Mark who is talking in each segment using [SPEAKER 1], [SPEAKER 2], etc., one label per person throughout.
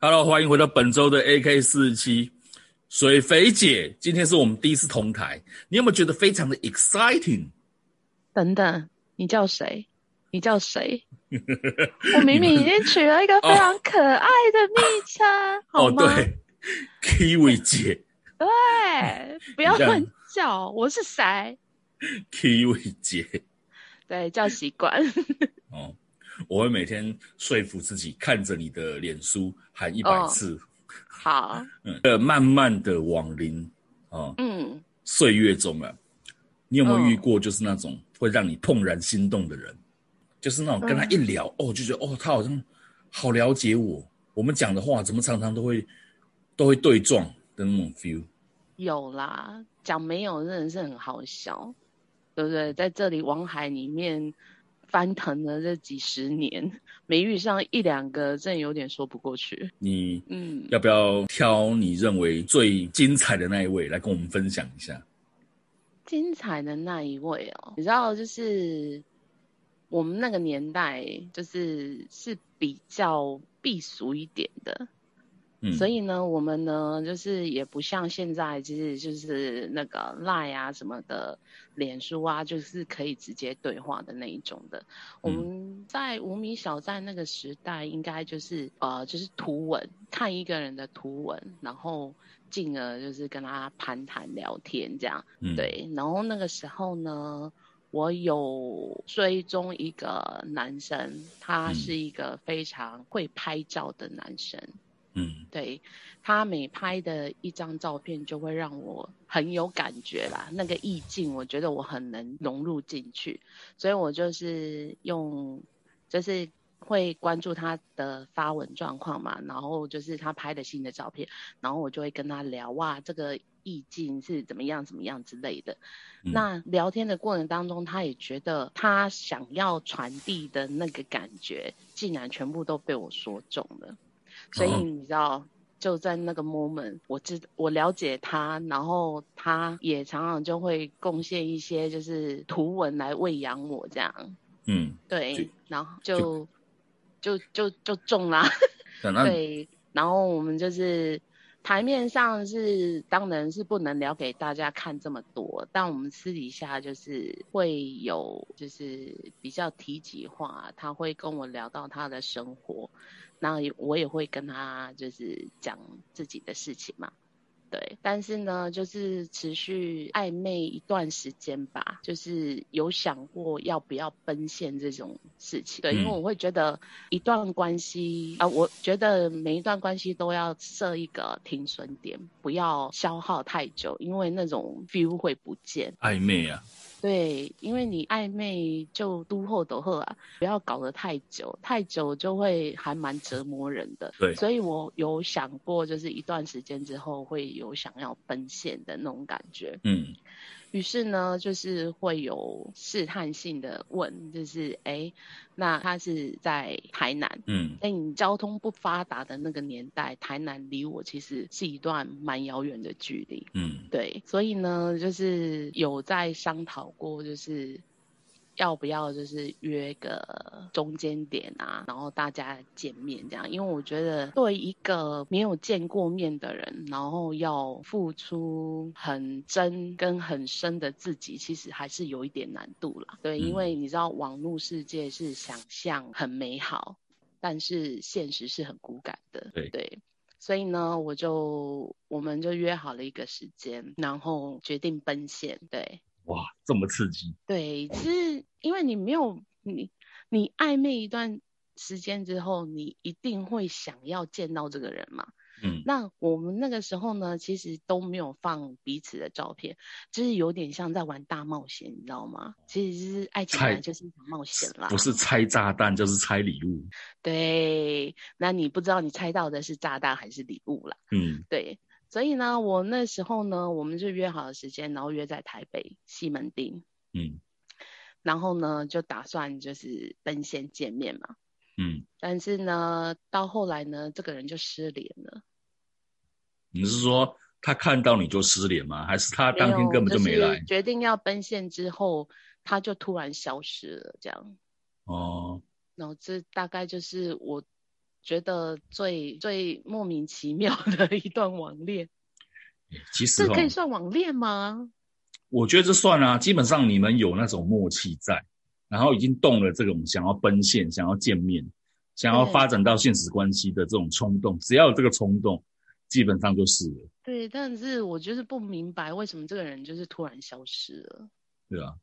[SPEAKER 1] Hello，欢迎回到本周的 AK 四十七水肥姐。今天是我们第一次同台，你有没有觉得非常的 exciting？
[SPEAKER 2] 等等，你叫谁？你叫谁？我明明已经取了一个非常可爱的昵称，
[SPEAKER 1] 哦，
[SPEAKER 2] 好吗？
[SPEAKER 1] 哦，对，Kiwi 姐。
[SPEAKER 2] 对，不要乱叫，我是谁
[SPEAKER 1] ？Kiwi 姐。
[SPEAKER 2] 对，叫习惯。
[SPEAKER 1] 哦。我会每天说服自己，看着你的脸书喊一百次。
[SPEAKER 2] 哦、好，
[SPEAKER 1] 嗯，呃，慢慢的往零，哦，嗯，岁月中啊，你有没有遇过就是那种会让你怦然心动的人？嗯、就是那种跟他一聊，嗯、哦，就觉得哦，他好像好了解我，我们讲的话怎么常常都会都会对撞的那种 feel。有
[SPEAKER 2] 啦，讲没有真的是很好笑，对不对？在这里网海里面。翻腾了这几十年，没遇上一两个，真的有点说不过去。
[SPEAKER 1] 你嗯，要不要挑你认为最精彩的那一位来跟我们分享一下？
[SPEAKER 2] 精彩的那一位哦，你知道，就是我们那个年代，就是是比较避俗一点的。所以呢，我们呢，就是也不像现在，就是就是那个 Line 啊什么的，脸书啊，就是可以直接对话的那一种的。嗯、我们在无名小站那个时代，应该就是呃，就是图文，看一个人的图文，然后进而就是跟他攀谈聊天这样。嗯、对，然后那个时候呢，我有追踪一个男生，他是一个非常会拍照的男生。嗯，对，他每拍的一张照片就会让我很有感觉啦，那个意境，我觉得我很能融入进去，所以我就是用，就是会关注他的发文状况嘛，然后就是他拍的新的照片，然后我就会跟他聊，哇，这个意境是怎么样怎么样之类的。嗯、那聊天的过程当中，他也觉得他想要传递的那个感觉，竟然全部都被我说中了。所以你知道，就在那个 moment，我知我了解他，然后他也常常就会贡献一些就是图文来喂养我这样。嗯，对，然后就就就就，就中啦。对，然后我们就是台面上是当然是不能聊给大家看这么多，但我们私底下就是会有就是比较提及话，他会跟我聊到他的生活。那我也会跟他就是讲自己的事情嘛，对，但是呢，就是持续暧昧一段时间吧，就是有想过要不要奔现这种事情，对，因为我会觉得一段关系啊、呃，我觉得每一段关系都要设一个停损点，不要消耗太久，因为那种 feel 会不见。
[SPEAKER 1] 暧昧啊。
[SPEAKER 2] 对，因为你暧昧就都后都后啊，不要搞得太久，太久就会还蛮折磨人的。对，所以我有想过，就是一段时间之后会有想要奔现的那种感觉。嗯。于是呢，就是会有试探性的问，就是哎，那他是在台南，嗯，在你交通不发达的那个年代，台南离我其实是一段蛮遥远的距离，嗯，对，所以呢，就是有在商讨过，就是。要不要就是约个中间点啊，然后大家见面这样？因为我觉得对一个没有见过面的人，然后要付出很真跟很深的自己，其实还是有一点难度啦。对，因为你知道网络世界是想象很美好，但是现实是很骨感的。对对，所以呢，我就我们就约好了一个时间，然后决定奔现。对。
[SPEAKER 1] 哇，这么刺激！
[SPEAKER 2] 对，是因为你没有你，你暧昧一段时间之后，你一定会想要见到这个人嘛。嗯，那我们那个时候呢，其实都没有放彼此的照片，就是有点像在玩大冒险，你知道吗？其实是爱情本来就是一场冒险啦，
[SPEAKER 1] 不是拆炸弹就是拆礼物。
[SPEAKER 2] 对，那你不知道你猜到的是炸弹还是礼物啦。嗯，对。所以呢，我那时候呢，我们就约好了时间，然后约在台北西门町。嗯，然后呢，就打算就是奔现见面嘛。嗯，但是呢，到后来呢，这个人就失联了。
[SPEAKER 1] 你是说他看到你就失联吗？还是他当天根本就没来？
[SPEAKER 2] 就是、决定要奔现之后，他就突然消失了，这样。
[SPEAKER 1] 哦。
[SPEAKER 2] 然后这大概就是我觉得最最莫名其妙的 一段网恋。
[SPEAKER 1] 其实、哦、
[SPEAKER 2] 这可以算网恋吗？
[SPEAKER 1] 我觉得这算啊，基本上你们有那种默契在，然后已经动了这种想要奔现、想要见面、想要发展到现实关系的这种冲动，只要有这个冲动，基本上就是了。
[SPEAKER 2] 对，但是我就是不明白为什么这个人就是突然消失了。
[SPEAKER 1] 对啊。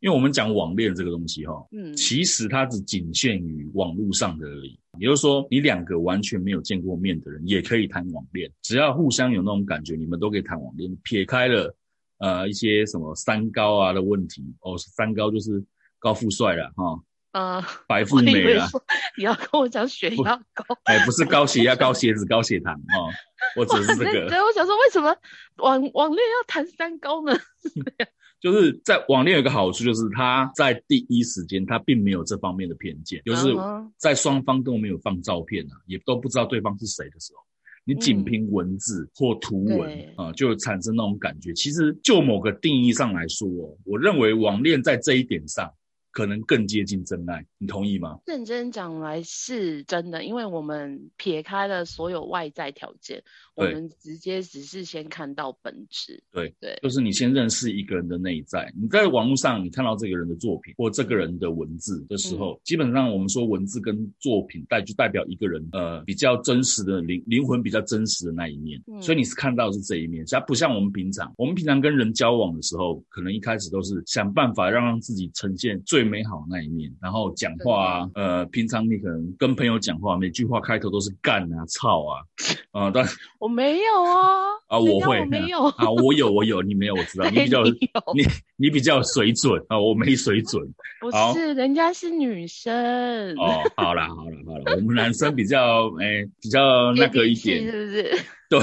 [SPEAKER 1] 因为我们讲网恋这个东西哈，嗯，其实它只仅限于网络上的而已。也就是说，你两个完全没有见过面的人也可以谈网恋，只要互相有那种感觉，你们都可以谈网恋。撇开了呃一些什么三高啊的问题哦，三高就是高富帅了哈，呃，白富美了。
[SPEAKER 2] 你要跟我讲血压高？
[SPEAKER 1] 哎，不是高血压、高血脂、高血糖哦，我只是这个。
[SPEAKER 2] 对，我想说，为什么网网恋要谈三高呢？
[SPEAKER 1] 就是在网恋有一个好处，就是他在第一时间他并没有这方面的偏见，就是在双方都没有放照片啊，也都不知道对方是谁的时候，你仅凭文字或图文啊，就产生那种感觉。其实就某个定义上来说，我认为网恋在这一点上。可能更接近真爱，你同意吗？
[SPEAKER 2] 认真讲来是真的，因为我们撇开了所有外在条件，我们直接只是先看到本质。
[SPEAKER 1] 对对，就是你先认识一个人的内在。你在网络上你看到这个人的作品或这个人的文字的时候，嗯、基本上我们说文字跟作品代就代表一个人呃比较真实的灵灵魂比较真实的那一面，嗯、所以你是看到的是这一面。它不像我们平常，我们平常跟人交往的时候，可能一开始都是想办法让让自己呈现最。美好那一面，然后讲话啊，呃，平常你可能跟朋友讲话，每句话开头都是干啊、操啊，啊、呃，但
[SPEAKER 2] 我没有啊，
[SPEAKER 1] 啊，我会，
[SPEAKER 2] 我没有。
[SPEAKER 1] 啊，我有，我有，你没有，我知道，你比较，你你比较水准啊，我没水准，
[SPEAKER 2] 不是，人家是女生，
[SPEAKER 1] 哦，好啦，好啦，好啦，我们男生比较，哎，比较那个一点，
[SPEAKER 2] 是不是？
[SPEAKER 1] 对，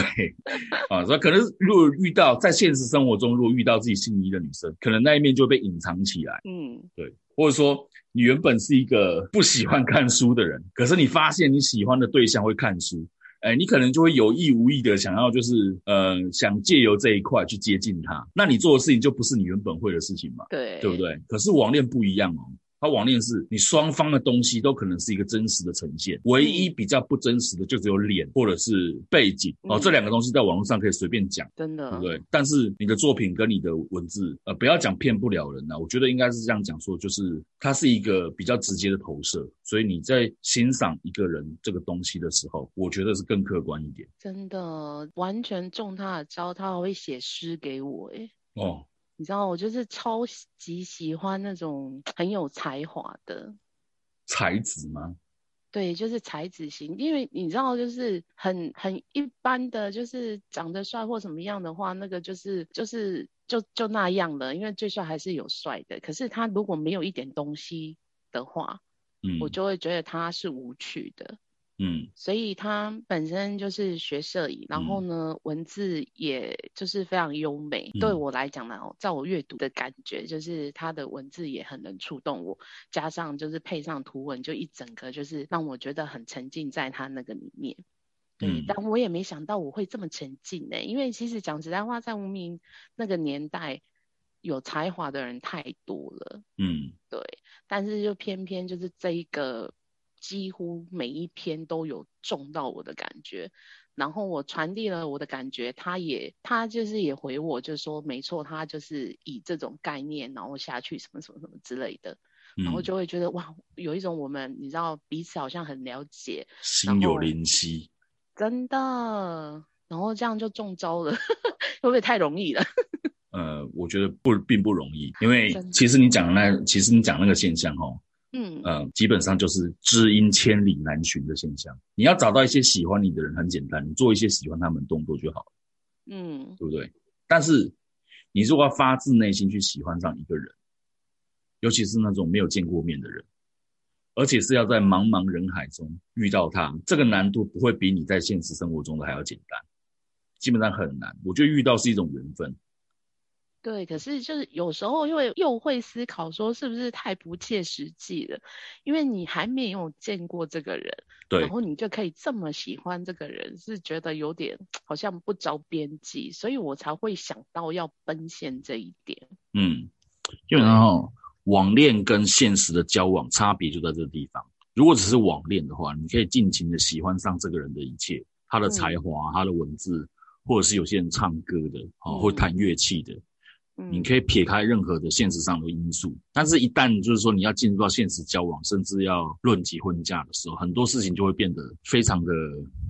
[SPEAKER 1] 啊，所以可能如果遇到在现实生活中，如果遇到自己心仪的女生，可能那一面就被隐藏起来，嗯，对。或者说，你原本是一个不喜欢看书的人，可是你发现你喜欢的对象会看书，哎，你可能就会有意无意的想要，就是呃，想借由这一块去接近他。那你做的事情就不是你原本会的事情嘛？对，对不对？可是网恋不一样哦。它网恋是你双方的东西都可能是一个真实的呈现，唯一比较不真实的就只有脸或者是背景、嗯、哦，这两个东西在网络上可以随便讲，
[SPEAKER 2] 真的，
[SPEAKER 1] 对不对？但是你的作品跟你的文字，呃，不要讲骗不了人呐、啊，我觉得应该是这样讲说，就是它是一个比较直接的投射，所以你在欣赏一个人这个东西的时候，我觉得是更客观一点。
[SPEAKER 2] 真的，完全中他的招，他还会写诗给我，诶
[SPEAKER 1] 哦。
[SPEAKER 2] 你知道我就是超级喜欢那种很有才华的
[SPEAKER 1] 才子吗？
[SPEAKER 2] 对，就是才子型。因为你知道，就是很很一般的，就是长得帅或什么样的话，那个就是就是就就那样了。因为最帅还是有帅的，可是他如果没有一点东西的话，嗯，我就会觉得他是无趣的。
[SPEAKER 1] 嗯，
[SPEAKER 2] 所以他本身就是学摄影，然后呢，嗯、文字也就是非常优美。嗯、对我来讲呢，在我阅读的感觉，就是他的文字也很能触动我，加上就是配上图文，就一整个就是让我觉得很沉浸在他那个里面。对，嗯、但我也没想到我会这么沉浸呢，因为其实讲实在话，在无名那个年代，有才华的人太多了。
[SPEAKER 1] 嗯，
[SPEAKER 2] 对，但是就偏偏就是这一个。几乎每一篇都有中到我的感觉，然后我传递了我的感觉，他也他就是也回我，就说没错，他就是以这种概念然后下去什么什么什么之类的，然后就会觉得哇，有一种我们你知道彼此好像很了解，
[SPEAKER 1] 心有灵犀，
[SPEAKER 2] 真的，然后这样就中招了，会不会太容易了？
[SPEAKER 1] 呃，我觉得不并不容易，因为其实你讲的那其实你讲那个现象哦。
[SPEAKER 2] 嗯
[SPEAKER 1] 呃，基本上就是知音千里难寻的现象。你要找到一些喜欢你的人很简单，你做一些喜欢他们的动作就好了，
[SPEAKER 2] 嗯，
[SPEAKER 1] 对不对？但是你如果要发自内心去喜欢上一个人，尤其是那种没有见过面的人，而且是要在茫茫人海中遇到他，这个难度不会比你在现实生活中的还要简单，基本上很难。我觉得遇到是一种缘分。
[SPEAKER 2] 对，可是就是有时候又会又会思考说，是不是太不切实际了？因为你还没有见过这个人，
[SPEAKER 1] 对，
[SPEAKER 2] 然后你就可以这么喜欢这个人，是觉得有点好像不着边际，所以我才会想到要奔现这一点。
[SPEAKER 1] 嗯，基本上哈，网恋跟现实的交往差别就在这个地方。如果只是网恋的话，你可以尽情的喜欢上这个人的一切，他的才华、嗯、他的文字，或者是有些人唱歌的，啊、嗯，会弹乐器的。你可以撇开任何的现实上的因素，但是，一旦就是说你要进入到现实交往，甚至要论及婚嫁的时候，很多事情就会变得非常的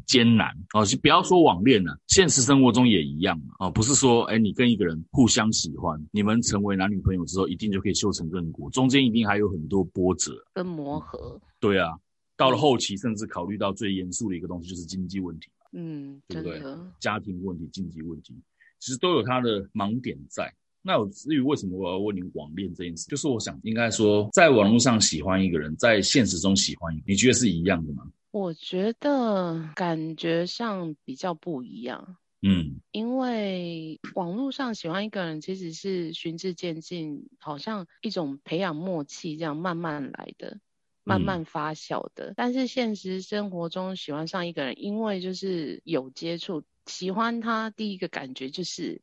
[SPEAKER 1] 艰难哦。就不要说网恋了，现实生活中也一样哦。不是说，哎，你跟一个人互相喜欢，你们成为男女朋友之后，一定就可以修成正果，中间一定还有很多波折
[SPEAKER 2] 跟磨合。
[SPEAKER 1] 对啊，到了后期，甚至考虑到最严肃的一个东西，就是经济问题。
[SPEAKER 2] 嗯，对不对？
[SPEAKER 1] 家庭问题、经济问题，其实都有它的盲点在。那我至于为什么我要问你网恋这件事，就是我想应该说，在网络上喜欢一个人，在现实中喜欢一个，你觉得是一样的吗？
[SPEAKER 2] 我觉得感觉上比较不一样。
[SPEAKER 1] 嗯，
[SPEAKER 2] 因为网络上喜欢一个人其实是循序渐进，好像一种培养默契这样慢慢来的，慢慢发酵的。嗯。但是现实生活中喜欢上一个人，因为就是有接触，喜欢他第一个感觉就是。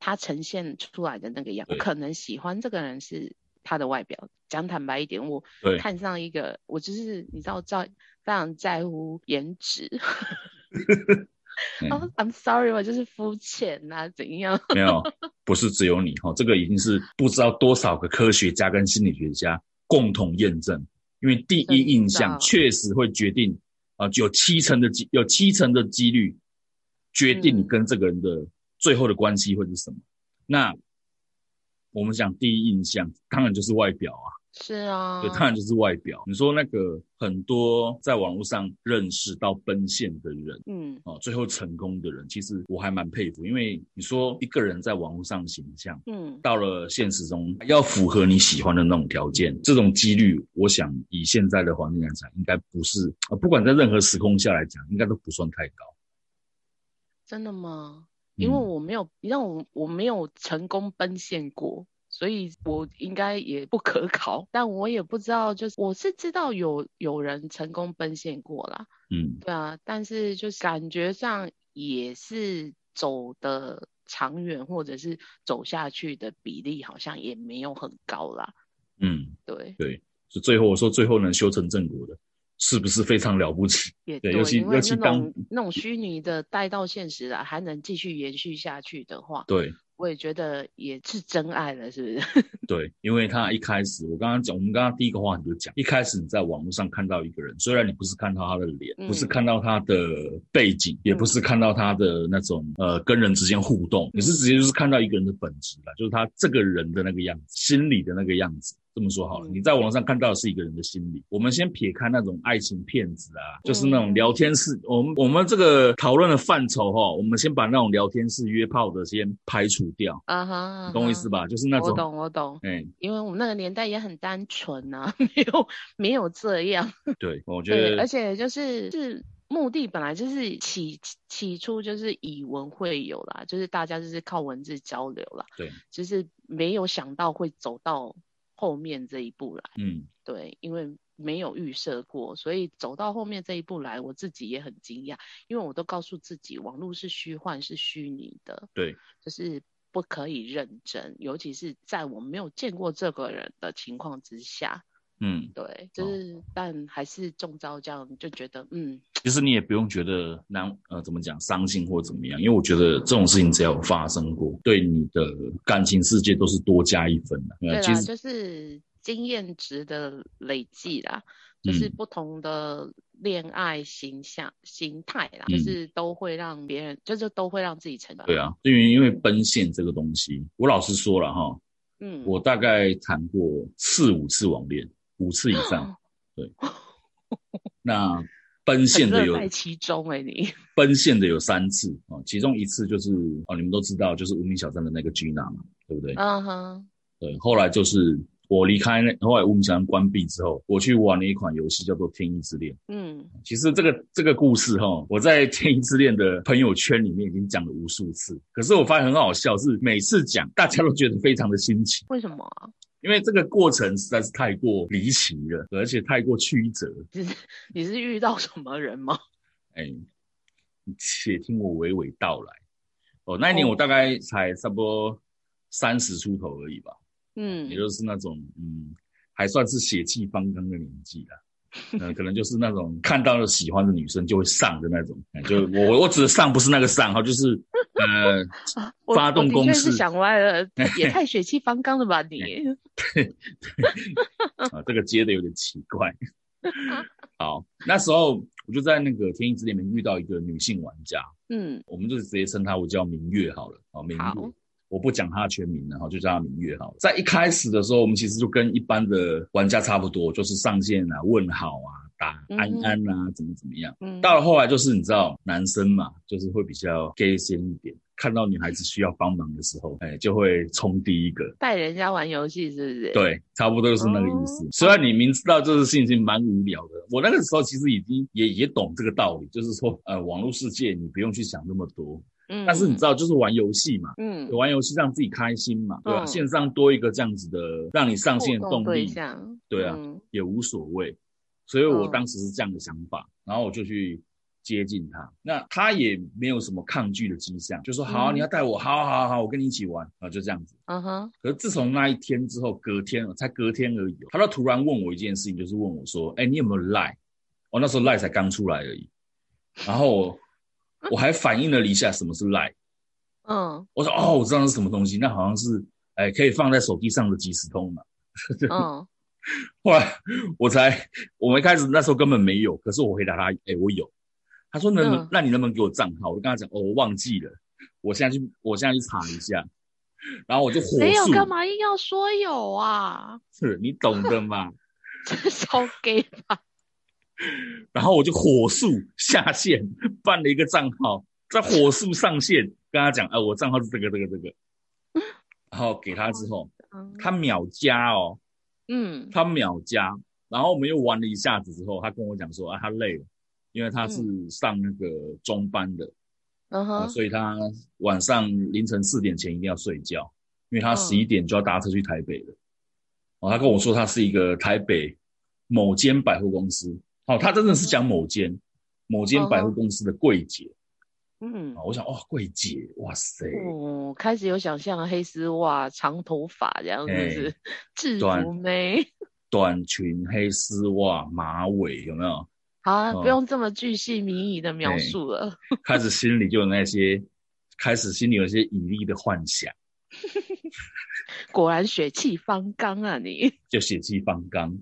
[SPEAKER 2] 他呈现出来的那个样可能喜欢这个人是他的外表。讲坦白一点，我看上一个，我就是你知道在非常在乎颜值。哦、oh,，I'm sorry，我就是肤浅啊，怎样？
[SPEAKER 1] 没有，不是只有你哈，这个已经是不知道多少个科学家跟心理学家共同验证，因为第一印象确实会决定啊，有七成的几有七成的几率决定你跟这个人的。嗯最后的关系会是什么？那我们讲第一印象，当然就是外表啊。
[SPEAKER 2] 是啊，
[SPEAKER 1] 对，当然就是外表。你说那个很多在网络上认识到奔现的人，
[SPEAKER 2] 嗯，
[SPEAKER 1] 哦，最后成功的人，其实我还蛮佩服。因为你说一个人在网络上形象，
[SPEAKER 2] 嗯，
[SPEAKER 1] 到了现实中要符合你喜欢的那种条件，这种几率，我想以现在的环境来讲，应该不是啊，不管在任何时空下来讲，应该都不算太高。
[SPEAKER 2] 真的吗？因为我没有，你让我我没有成功奔现过，所以我应该也不可考。但我也不知道，就是我是知道有有人成功奔现过啦，
[SPEAKER 1] 嗯，
[SPEAKER 2] 对啊，但是就是感觉上也是走的长远，或者是走下去的比例好像也没有很高啦。
[SPEAKER 1] 嗯，
[SPEAKER 2] 对
[SPEAKER 1] 对，是最后我说最后能修成正果的。是不是非常了不起？
[SPEAKER 2] 也对，
[SPEAKER 1] 对，尤其尤其当
[SPEAKER 2] 那种虚拟的带到现实了，还能继续延续下去的话，
[SPEAKER 1] 对，
[SPEAKER 2] 我也觉得也是真爱了，是不是？
[SPEAKER 1] 对，因为他一开始，我刚刚讲，我们刚刚第一个话题就讲，一开始你在网络上看到一个人，虽然你不是看到他的脸，嗯、不是看到他的背景，也不是看到他的那种呃跟人之间互动，嗯、你是直接就是看到一个人的本质了，就是他这个人的那个样子，心里的那个样子。这么说好了，你在网络上看到的是一个人的心理。我们先撇开那种爱情骗子啊，就是那种聊天室。我们我们这个讨论的范畴哈，我们先把那种聊天室约炮的先排除掉。
[SPEAKER 2] 啊哈，
[SPEAKER 1] 你懂我意思吧？就是那种。
[SPEAKER 2] 我懂，我懂。哎，因为我们那个年代也很单纯啊，没有没有这样。
[SPEAKER 1] 对，我觉得。
[SPEAKER 2] 而且就是是目的本来就是起起初就是以文会友啦，就是大家就是靠文字交流啦。
[SPEAKER 1] 对。
[SPEAKER 2] 就是没有想到会走到。后面这一步来，
[SPEAKER 1] 嗯，
[SPEAKER 2] 对，因为没有预设过，所以走到后面这一步来，我自己也很惊讶，因为我都告诉自己，网络是虚幻，是虚拟的，
[SPEAKER 1] 对，
[SPEAKER 2] 就是不可以认真，尤其是在我没有见过这个人的情况之下。
[SPEAKER 1] 嗯，
[SPEAKER 2] 对，就是，哦、但还是中招，这样就觉得，嗯，
[SPEAKER 1] 其实你也不用觉得难，呃，怎么讲，伤心或怎么样，因为我觉得这种事情只要有发生过，对你的感情世界都是多加一分的。
[SPEAKER 2] 对啦，就是经验值的累积啦，就是不同的恋爱形象、嗯、形态啦，就是都会让别人，就是都会让自己成长。
[SPEAKER 1] 对啊，因为因为奔现这个东西，我老实说了哈，
[SPEAKER 2] 嗯，
[SPEAKER 1] 我大概谈过四五次网恋。五次以上，对。那奔现的有在
[SPEAKER 2] 其中哎、欸，你
[SPEAKER 1] 奔现的有三次啊，其中一次就是哦，你们都知道，就是无名小站的那个 Gina 嘛，对不对？
[SPEAKER 2] 嗯哼。
[SPEAKER 1] 对，后来就是我离开那后来无名小站关闭之后，我去玩了一款游戏叫做《天意之恋》。嗯，其实这个这个故事哈，我在《天意之恋》的朋友圈里面已经讲了无数次。可是我发现很好笑，是每次讲大家都觉得非常的新奇。
[SPEAKER 2] 为什么啊？
[SPEAKER 1] 因为这个过程实在是太过离奇了，而且太过曲折。
[SPEAKER 2] 你是你是遇到什么人吗？
[SPEAKER 1] 哎，你且听我娓娓道来。哦，那一年我大概才差不多三十出头而已吧。嗯，也就是那种嗯，还算是血气方刚的年纪了。嗯、呃，可能就是那种看到了喜欢的女生就会上的那种。就我我指的上不是那个上哈，就是呃，发动攻势。
[SPEAKER 2] 是想歪了，也太血气方刚了吧你？
[SPEAKER 1] 对对啊，这个接的有点奇怪。好，那时候我就在那个天意之恋里面遇到一个女性玩家。嗯，我们就直接称她为叫明月好了。好，明月。我不讲他的全名了，然后就叫他明月好了。在一开始的时候，我们其实就跟一般的玩家差不多，就是上线啊、问好啊、打安安啊，嗯、怎么怎么样。嗯、到了后来，就是你知道，男生嘛，就是会比较 gay 先一点，看到女孩子需要帮忙的时候，哎，就会冲第一个
[SPEAKER 2] 带人家玩游戏，是不是？
[SPEAKER 1] 对，差不多就是那个意思。哦、虽然你明知道这个事情蛮无聊的，我那个时候其实已经也也懂这个道理，就是说，呃，网络世界你不用去想那么多。嗯，但是你知道，就是玩游戏嘛，嗯，玩游戏让自己开心嘛，对吧？线上多一个这样子的让你上线的动力，对啊，也无所谓。所以我当时是这样的想法，然后我就去接近他。那他也没有什么抗拒的迹象，就说好，你要带我，好好好，我跟你一起玩啊，就这样子。嗯哼。可是自从那一天之后，隔天才隔天而已，他就突然问我一件事情，就是问我说：“哎，你有没有赖？”我那时候赖才刚出来而已，然后。我还反应了一下什么是 Line，嗯，我说哦，我知道是什么东西，那好像是哎可以放在手机上的即时通嘛，嗯，后来我才我们一开始那时候根本没有，可是我回答他，哎，我有，他说能，嗯、那你能不能给我账号？我就跟他讲，哦，我忘记了，我现在去，我现在去查一下，然后我就火速，没
[SPEAKER 2] 有干嘛硬要说有啊？
[SPEAKER 1] 是你懂的嘛？
[SPEAKER 2] 这是超 gay 吧？
[SPEAKER 1] 然后我就火速下线，办了一个账号，在火速上线，跟他讲，哎、呃，我账号是这个这个这个，然后给他之后，他秒加哦，嗯，他秒加，然后我们又玩了一下子之后，他跟我讲说，啊，他累了，因为他是上那个中班的，嗯哼，所以他晚上凌晨四点前一定要睡觉，因为他十一点就要搭车去台北了，哦，他跟我说他是一个台北某间百货公司。哦，他真的是讲某间、嗯、某间百货公司的柜姐，嗯，我想，哦，柜姐，哇塞，
[SPEAKER 2] 哦，开始有想象黑丝袜、长头发这样子，欸、制服妹，
[SPEAKER 1] 短裙、黑丝袜、马尾，有没有？
[SPEAKER 2] 好、啊，嗯、不用这么巨细靡遗的描述了，
[SPEAKER 1] 欸、开始心里就有那些，开始心里有一些綺丽的幻想。
[SPEAKER 2] 果然血气方刚啊！你
[SPEAKER 1] 就血气方刚，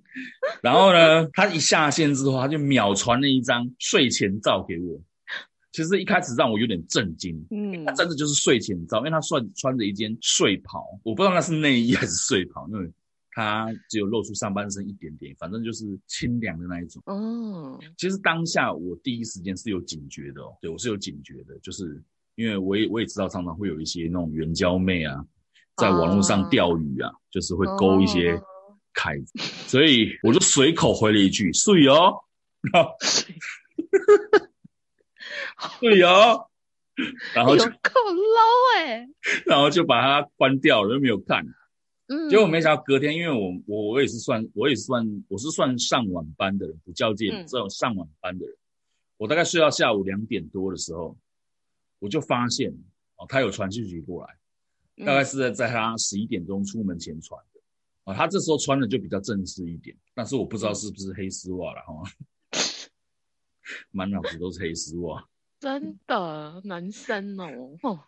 [SPEAKER 1] 然后呢，他一下线之后，他就秒传了一张睡前照给我。其实一开始让我有点震惊，嗯，他真的就是睡前照，因为他穿穿着一件睡袍，我不知道那是内衣还是睡袍，因为他只有露出上半身一点点，反正就是清凉的那一种。哦，其实当下我第一时间是有警觉的哦，对，我是有警觉的，就是因为我也我也知道常常会有一些那种援交妹啊。在网络上钓鱼啊，uh, 就是会勾一些凯子，uh, 所以我就随口回了一句“睡哦”，睡。哦，然后就够
[SPEAKER 2] 捞哎，
[SPEAKER 1] 然后就把它关掉了，都没有看。嗯，结果没想到隔天，因为我我我也是算我也是算我是算上晚班的人，不较劲这种上晚班的人，嗯、我大概睡到下午两点多的时候，我就发现哦，他有传讯息过来。大概是在在他十一点钟出门前穿的，啊，他这时候穿的就比较正式一点，但是我不知道是不是黑丝袜了哈，满脑子都是黑丝袜，
[SPEAKER 2] 真的男生哦，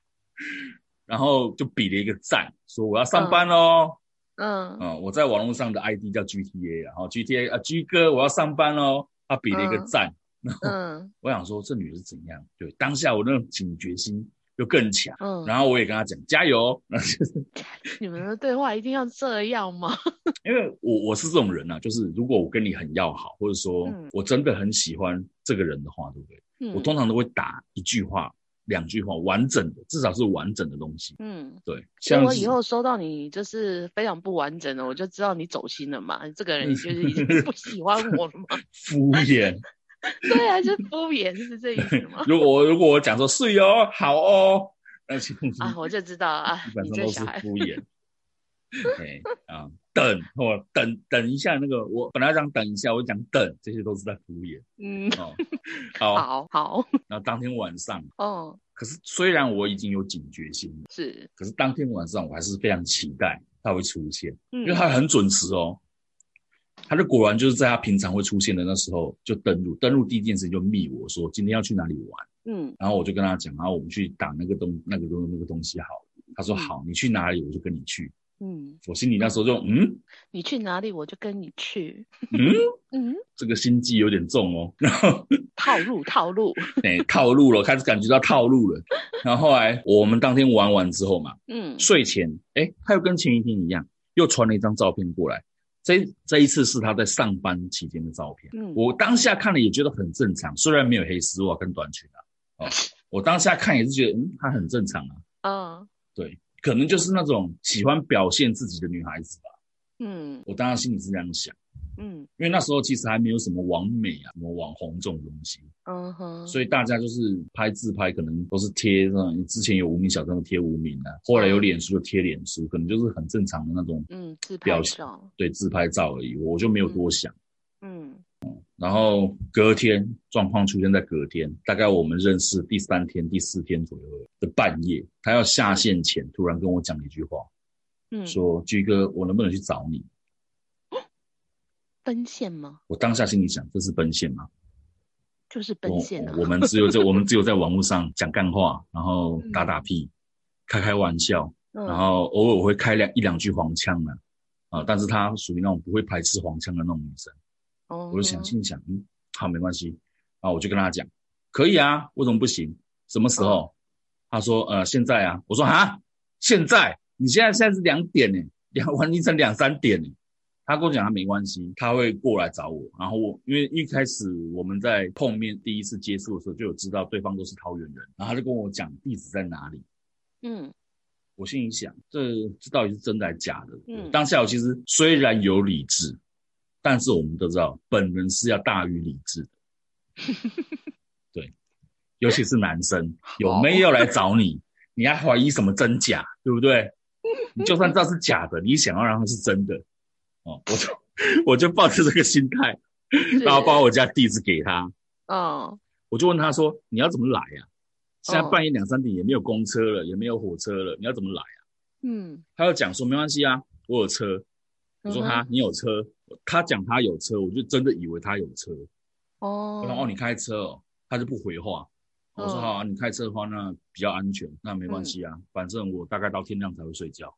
[SPEAKER 1] 然后就比了一个赞，说我要上班喽，嗯，嗯，我在网络上的 ID 叫 GTA，然后 GTA 啊 G 哥我要上班喽，他比了一个赞，嗯，我想说这女的是怎样？对，当下我那种警觉心。就更强，嗯，然后我也跟他讲加油。
[SPEAKER 2] 你们的对话一定要这样吗？
[SPEAKER 1] 因为我我是这种人啊，就是如果我跟你很要好，或者说我真的很喜欢这个人的话，对不对？嗯，我通常都会打一句话两句话，完整的，至少是完整的东西。
[SPEAKER 2] 嗯，
[SPEAKER 1] 对。
[SPEAKER 2] 像我以后收到你就是非常不完整的，我就知道你走心了嘛。这个人就是已经 不喜欢我了嘛？
[SPEAKER 1] 敷衍。
[SPEAKER 2] 对啊，就敷衍，是这意思吗？
[SPEAKER 1] 如果如果我讲说是哟，好哦，那其实
[SPEAKER 2] 啊，我就知道啊，
[SPEAKER 1] 基本上都是敷衍。对啊，等我等等一下，那个我本来讲等一下，我讲等，这些都是在敷衍。
[SPEAKER 2] 嗯，
[SPEAKER 1] 哦，好
[SPEAKER 2] 好好。
[SPEAKER 1] 然后当天晚上，
[SPEAKER 2] 哦，
[SPEAKER 1] 可是虽然我已经有警觉心了，
[SPEAKER 2] 是，
[SPEAKER 1] 可是当天晚上我还是非常期待他会出现，
[SPEAKER 2] 嗯，
[SPEAKER 1] 因为他很准时哦。他就果然就是在他平常会出现的那时候就登录，登录第一件事就密我说今天要去哪里玩，
[SPEAKER 2] 嗯，
[SPEAKER 1] 然后我就跟他讲，然后我们去打那个东那个东那个东西好，他说好，你去哪里我就跟你去。
[SPEAKER 2] 嗯，
[SPEAKER 1] 我心里那时候就嗯，
[SPEAKER 2] 你去哪里我就跟你去。
[SPEAKER 1] 嗯
[SPEAKER 2] 嗯，
[SPEAKER 1] 这个心机有点重哦。然后
[SPEAKER 2] 套路套路，
[SPEAKER 1] 哎，套路了，开始感觉到套路了。然后后来我们当天玩完之后嘛，
[SPEAKER 2] 嗯，
[SPEAKER 1] 睡前哎，他又跟前一天一样，又传了一张照片过来。这这一次是他在上班期间的照片。嗯，我当下看了也觉得很正常，虽然没有黑丝袜跟短裙啊。哦，我当下看也是觉得嗯，他很正常啊。
[SPEAKER 2] 嗯，
[SPEAKER 1] 对。可能就是那种喜欢表现自己的女孩子吧。
[SPEAKER 2] 嗯，
[SPEAKER 1] 我当然心里是这样想。
[SPEAKER 2] 嗯，
[SPEAKER 1] 因为那时候其实还没有什么网美啊、什么网红这种东西。
[SPEAKER 2] 嗯哼。所
[SPEAKER 1] 以大家就是拍自拍，可能都是贴那种之前有无名小站的贴无名啊，后来有脸书的贴脸书，可能就是很正常的那种
[SPEAKER 2] 嗯自拍照。
[SPEAKER 1] 对，自拍照而已，我就没有多想。
[SPEAKER 2] 嗯。
[SPEAKER 1] 然后隔天状况出现在隔天，大概我们认识第三天、第四天左右的半夜，他要下线前，突然跟我讲一句话，嗯，说居哥，我能不能去找你？
[SPEAKER 2] 奔现吗？
[SPEAKER 1] 我当下心里想，这是奔现吗？
[SPEAKER 2] 就是奔现啊！
[SPEAKER 1] 我，我们只有在我们只有在网络上讲干话，然后打打屁，嗯、开开玩笑，嗯、然后偶尔我会开两一两句黄腔呢，啊，但是她属于那种不会排斥黄腔的那种女生。哦我就想心想，嗯，好，没关系，啊我就跟她讲，可以啊，为什么不行？什么时候？哦、他说，呃，现在啊。我说啊，现在？你现在现在是两点呢，两晚凌晨两三点呢。他跟我讲他没关系，他会过来找我。然后我因为一开始我们在碰面第一次接触的时候，就有知道对方都是桃园人，然后他就跟我讲地址在哪里。
[SPEAKER 2] 嗯，我
[SPEAKER 1] 心里想，这这到底是真的还是假的？嗯，当下我其实虽然有理智。但是我们都知道，本能是要大于理智的。对，尤其是男生，有妹要来找你，哦、你还怀疑什么真假，对不对？你就算知道是假的，你想要让他是真的，哦，我就我就抱着这个心态，然后把我家地址给他。
[SPEAKER 2] 哦，
[SPEAKER 1] 我就问他说：“你要怎么来呀、啊？现在半夜两三点也没有公车了，也没有火车了，你要怎么来啊？”
[SPEAKER 2] 嗯，
[SPEAKER 1] 他就讲说：“没关系啊，我有车。”我说他，你有车？他讲他有车，我就真的以为他有车。
[SPEAKER 2] 哦，
[SPEAKER 1] 然后哦，你开车哦，他就不回话。我说好啊，你开车的话，那比较安全，那没关系啊，反正我大概到天亮才会睡觉。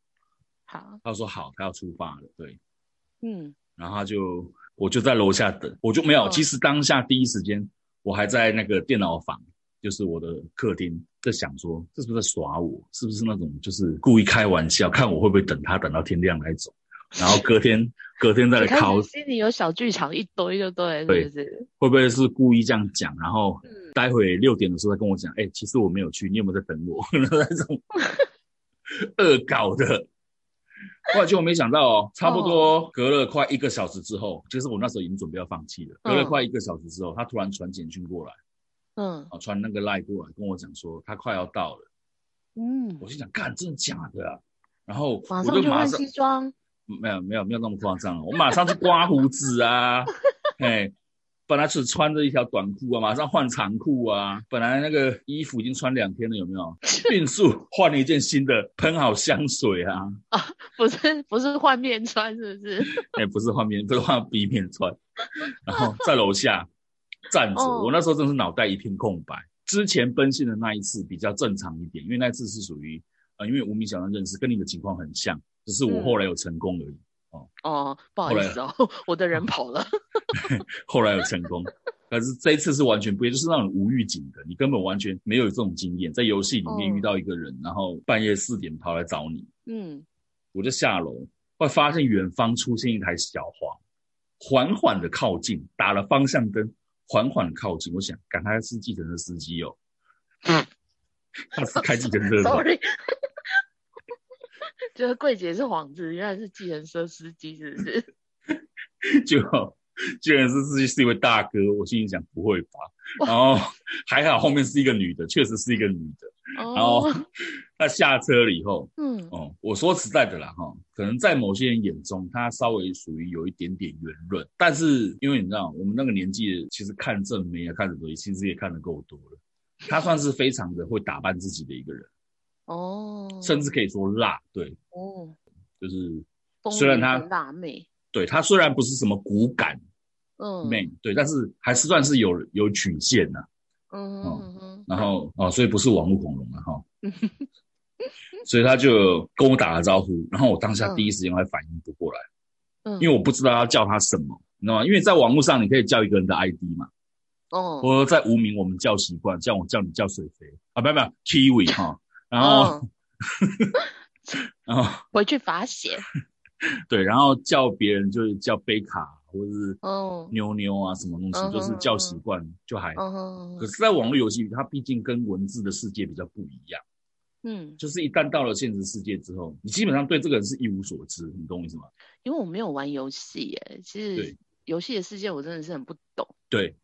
[SPEAKER 2] 好，
[SPEAKER 1] 他说好，他要出发了。对，
[SPEAKER 2] 嗯，
[SPEAKER 1] 然后他就，我就在楼下等，我就没有。其实当下第一时间，我还在那个电脑房，就是我的客厅，在想说，这是不是在耍我？是不是那种就是故意开玩笑，看我会不会等他等到天亮来走？然后隔天，隔天再来考，
[SPEAKER 2] 心里有小剧场一堆就对，是不是？对，
[SPEAKER 1] 会不会是故意这样讲？然后待会六点的时候再跟我讲，哎、嗯欸，其实我没有去，你有没有在等我？那种 恶搞的。后来结果没想到哦，差不多隔了快一个小时之后，其实我那时候已经准备要放弃了。隔了快一个小时之后，他突然传简讯过来，
[SPEAKER 2] 嗯，
[SPEAKER 1] 啊，传那个赖过来跟我讲说他快要到了。
[SPEAKER 2] 嗯，
[SPEAKER 1] 我心想，干，真的假的啊？然后
[SPEAKER 2] 马上就换西装。
[SPEAKER 1] 没有没有没有那么夸张，我马上去刮胡子啊，嘿，本来只穿着一条短裤啊，马上换长裤啊，本来那个衣服已经穿两天了，有没有？迅速换了一件新的，喷好香水啊！
[SPEAKER 2] 啊，不是不是换面穿，是不是？
[SPEAKER 1] 哎，不是换面，不是换 B 面穿，然后在楼下站着，我那时候真是脑袋一片空白。之前奔现的那一次比较正常一点，因为那次是属于呃，因为无名小站认识，跟你的情况很像。只是我后来有成功而已，哦。
[SPEAKER 2] 哦，不好意思哦，我的人跑了。
[SPEAKER 1] 后来有成功，可是这一次是完全不一样，就是那种无预警的，你根本完全没有这种经验，在游戏里面遇到一个人，然后半夜四点跑来找你，
[SPEAKER 2] 嗯，
[SPEAKER 1] 我就下楼，会发现远方出现一台小黄，缓缓的靠近，打了方向灯，缓缓的靠近，我想，赶他是计程车司机哦，他是开计程车的。
[SPEAKER 2] 就是柜姐是幌子，原来是计程车司机，是不是？
[SPEAKER 1] 就居然是司机是一位大哥，我心里想不会吧？然后还好后面是一个女的，确实是一个女的。然后她下车了以后，嗯，哦，我说实在的啦，哈，可能在某些人眼中，她稍微属于有一点点圆润，但是因为你知道，我们那个年纪，其实看正妹啊，看很多，其实也看得够多了。她算是非常的会打扮自己的一个人，哦，甚至可以说辣，对，哦，就是虽然它
[SPEAKER 2] 辣妹，
[SPEAKER 1] 对它虽然不是什么骨感，嗯，妹，对，但是还是算是有有曲线呐。嗯嗯，然后哦，所以不是网络恐龙了哈，所以他就跟我打了招呼，然后我当下第一时间还反应不过来，嗯，因为我不知道要叫他什么，你知道吗？因为在网络上你可以叫一个人的 ID 嘛，哦，或者在无名我们叫习惯，叫我叫你叫水肥啊，不不，Kiwi 哈，然后然后
[SPEAKER 2] 回去罚写，
[SPEAKER 1] 对，然后叫别人就是叫贝卡。或者是妞妞啊，什么东西，uh. 就是叫习惯就还好。Uh huh. 可是，在网络游戏，它毕竟跟文字的世界比较不一样。嗯，就是一旦到了现实世界之后，你基本上对这个人是一无所知，你懂我意思吗？
[SPEAKER 2] 因为我没有玩游戏耶，其实游戏的世界我真的是很不懂。
[SPEAKER 1] 对，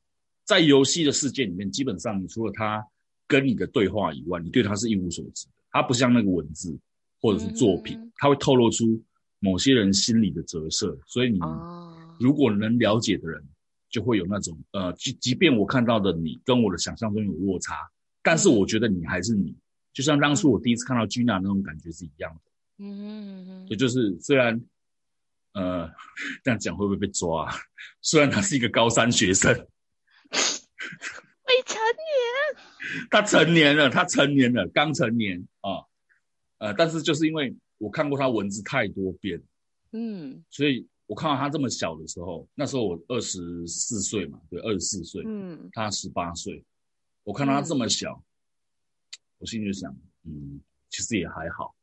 [SPEAKER 1] 在游戏的世界里面，基本上你除了他跟你的对话以外，你对他是一无所知的。它不像那个文字或者是作品，它、嗯、会透露出某些人心里的折射，所以你。Uh 如果能了解的人，就会有那种呃，即即便我看到的你跟我的想象中有落差，但是我觉得你还是你，就像当初我第一次看到 Gina 那种感觉是一样的。嗯也就是虽然呃这样讲会不会被抓？虽然他是一个高三学生，
[SPEAKER 2] 未成年，
[SPEAKER 1] 他成年了，他成年了，刚成年啊，呃，但是就是因为我看过他文字太多遍，嗯，所以。我看到他这么小的时候，那时候我二十四岁嘛，对，二十四岁，嗯，他十八岁，我看到他这么小，嗯、我心里就想，嗯，其实也还好，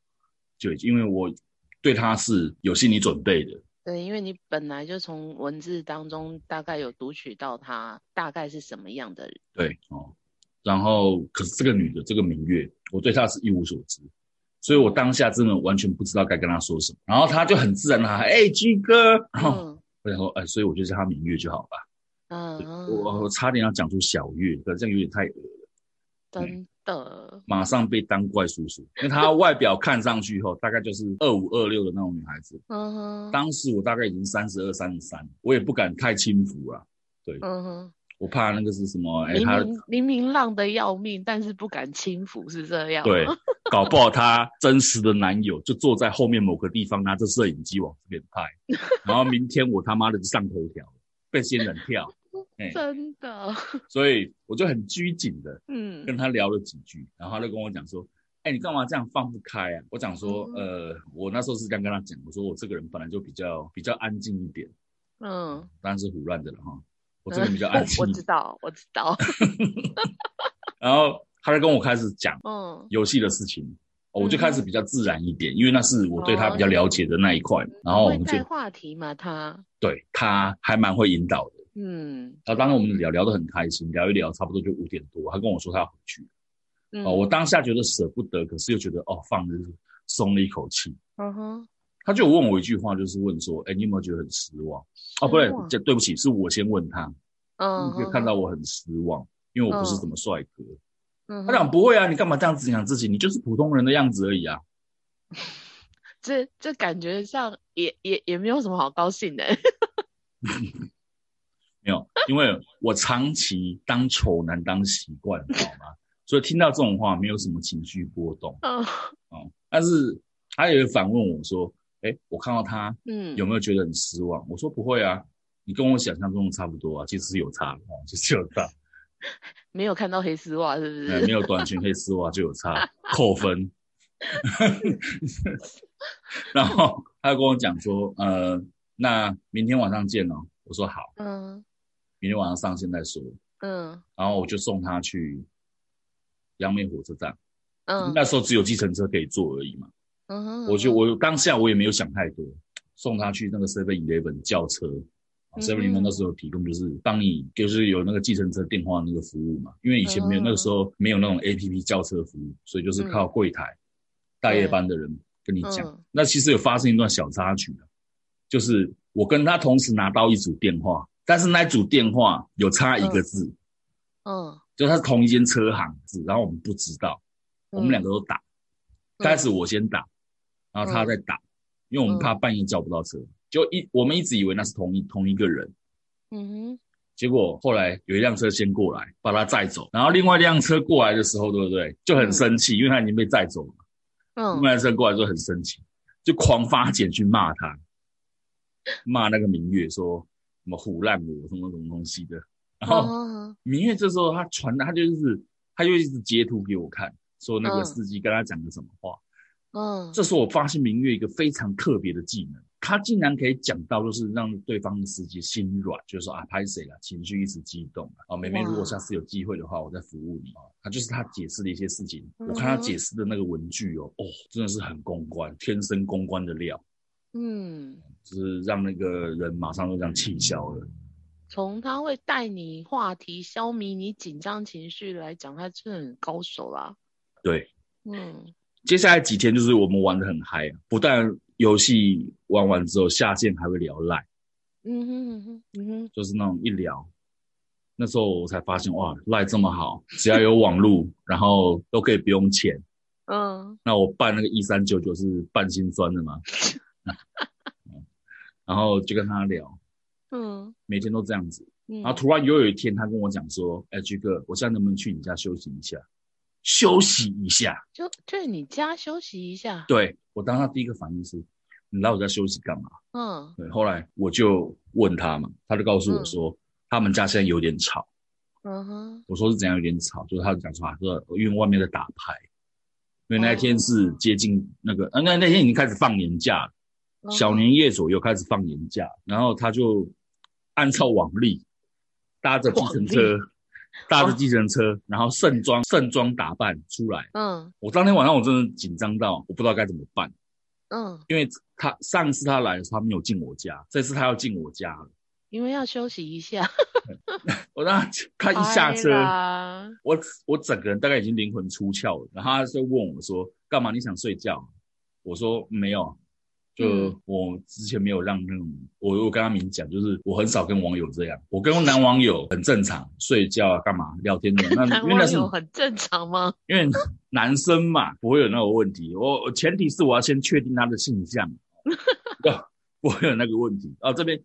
[SPEAKER 1] 就因为我对他是有心理准备的。
[SPEAKER 2] 对，因为你本来就从文字当中大概有读取到他大概是什么样的人。
[SPEAKER 1] 对哦，然后可是这个女的这个明月，我对她是一无所知。所以我当下真的完全不知道该跟她说什么，然后她就很自然的喊：“哎、欸，G 哥。”然后我想说：“哎，所以我就叫她明月就好吧。”嗯，我我差点要讲出小月，可是这样有点太恶了。
[SPEAKER 2] 真的，
[SPEAKER 1] 马上被当怪叔叔，因为她外表看上去后大概就是二五二六的那种女孩子。嗯哼，当时我大概已经三十二、三十三，我也不敢太轻浮了。对，嗯哼。我怕那个是什么？哎，
[SPEAKER 2] 明明
[SPEAKER 1] 他
[SPEAKER 2] 明明浪得要命，但是不敢轻浮，是这样。
[SPEAKER 1] 对，搞不好他真实的男友就坐在后面某个地方，拿着摄影机往这边拍，然后明天我他妈的就上头条，被仙人跳。
[SPEAKER 2] 欸、真的。
[SPEAKER 1] 所以我就很拘谨的，嗯，跟他聊了几句，然后他就跟我讲说：“哎、欸，你干嘛这样放不开啊？”我讲说：“嗯、呃，我那时候是这样跟他讲，我说我这个人本来就比较比较安静一点，嗯，当然是胡乱的了哈。”我这个比较 安静、嗯，
[SPEAKER 2] 我知道，我知道。
[SPEAKER 1] 然后他就跟我开始讲，嗯，游戏的事情，嗯、我就开始比较自然一点，嗯、因为那是我对他比较了解的那一块。哦、然后我们就
[SPEAKER 2] 话题嘛，他
[SPEAKER 1] 对他还蛮会引导的，嗯。然后当时我们聊聊得很开心，聊一聊，差不多就五点多，他跟我说他要回去。嗯、哦，我当下觉得舍不得，可是又觉得哦，放着松了一口气。嗯哼。他就问我一句话，就是问说：“哎，你有没有觉得很失望？”哦，不对，这对不起，是我先问他。嗯，你可以看到我很失望，因为我不是什么帅哥。嗯，他讲不会啊，你干嘛这样子讲自己？你就是普通人的样子而已啊。
[SPEAKER 2] 这这感觉像也也也没有什么好高兴的。
[SPEAKER 1] 没有，因为我长期当丑男当习惯，你知道吗？所以听到这种话，没有什么情绪波动。嗯，哦，但是他也反问我说。哎，我看到他，嗯，有没有觉得很失望？嗯、我说不会啊，你跟我想象中的差不多啊，其实是有差哦，其实有差。
[SPEAKER 2] 没有看到黑丝袜是不是？
[SPEAKER 1] 没有短裙黑丝袜就有差，扣分。然后他就跟我讲说，呃，那明天晚上见哦。我说好，嗯，明天晚上上线再说，嗯，然后我就送他去阳明火车站，嗯，那时候只有计程车可以坐而已嘛。嗯，我就我当下我也没有想太多，送他去那个 Seven Eleven 叫车，，Seven Eleven 那时候提供就是帮你就是有那个计程车电话那个服务嘛，因为以前没有、嗯、那个时候没有那种 APP 叫车服务，所以就是靠柜台、嗯、大夜班的人跟你讲。嗯、那其实有发生一段小插曲，就是我跟他同时拿到一组电话，但是那组电话有差一个字，嗯，嗯就他是同一间车行字，然后我们不知道，我们两个都打，嗯、开始我先打，然后他在打。嗯因为我们怕半夜叫不到车，嗯、就一我们一直以为那是同一同一个人，嗯哼，结果后来有一辆车先过来把他载走，然后另外一辆车过来的时候，对不对？就很生气，嗯、因为他已经被载走了，嗯，另外一辆车过来就很生气，就狂发简去骂他，骂那个明月说什么虎烂我什么什么东西的，然后、嗯、明月这时候他传他就是他就一直截图给我看，说那个司机跟他讲的什么话。嗯嗯，这是我发现明月一个非常特别的技能，他竟然可以讲到，就是让对方的司机心软，就是说啊，拍谁了，情绪一时激动啊，哦，妹妹，如果下次有机会的话，我再服务你啊。他就是他解释的一些事情，我看他解释的那个文具哦，哦，真的是很公关，天生公关的料，嗯，就是让那个人马上就这样气消了。
[SPEAKER 2] 从他会带你话题，消弭你紧张情绪来讲，他真的很高手啦。
[SPEAKER 1] 对，嗯。接下来几天就是我们玩的很嗨啊！不但游戏玩完之后下线还会聊赖，嗯哼嗯哼嗯哼，就是那种一聊，那时候我才发现哇，赖这么好，只要有网络，然后都可以不用钱。嗯，那我办那个一三九九是办心酸的嘛，然后就跟他聊，嗯，每天都这样子，然后突然又有一天他跟我讲说，哎，G 哥，我现在能不能去你家休息一下？休息一下，
[SPEAKER 2] 就在你家休息一下。
[SPEAKER 1] 对，我当他第一个反应是，你来我家休息干嘛？嗯，对。后来我就问他嘛，他就告诉我说，嗯、他们家现在有点吵。嗯哼，我说是怎样有点吵？就是他讲说啊，说因为外面在打牌，因为那天是接近那个，嗯、那那天已经开始放年假了，嗯、小年夜左右开始放年假，然后他就按照往例搭着计程车。搭着计程车，然后盛装盛装打扮出来。嗯，我当天晚上我真的紧张到我不知道该怎么办。嗯，因为他上次他来的时候他没有进我家，这次他要进我家了，
[SPEAKER 2] 因为要休息一下。
[SPEAKER 1] 我让他他一下车，啦我我整个人大概已经灵魂出窍了。然后他就问我说：“干嘛？你想睡觉？”我说：“没有。”就我之前没有让那种，我我跟他明讲，就是我很少跟网友这样，我跟男网友很正常，睡觉啊干嘛聊天的，那因为那是
[SPEAKER 2] 很正常吗？
[SPEAKER 1] 因为男生嘛，不会有那个问题。我前提是我要先确定他的性向 不会有那个问题。哦，这边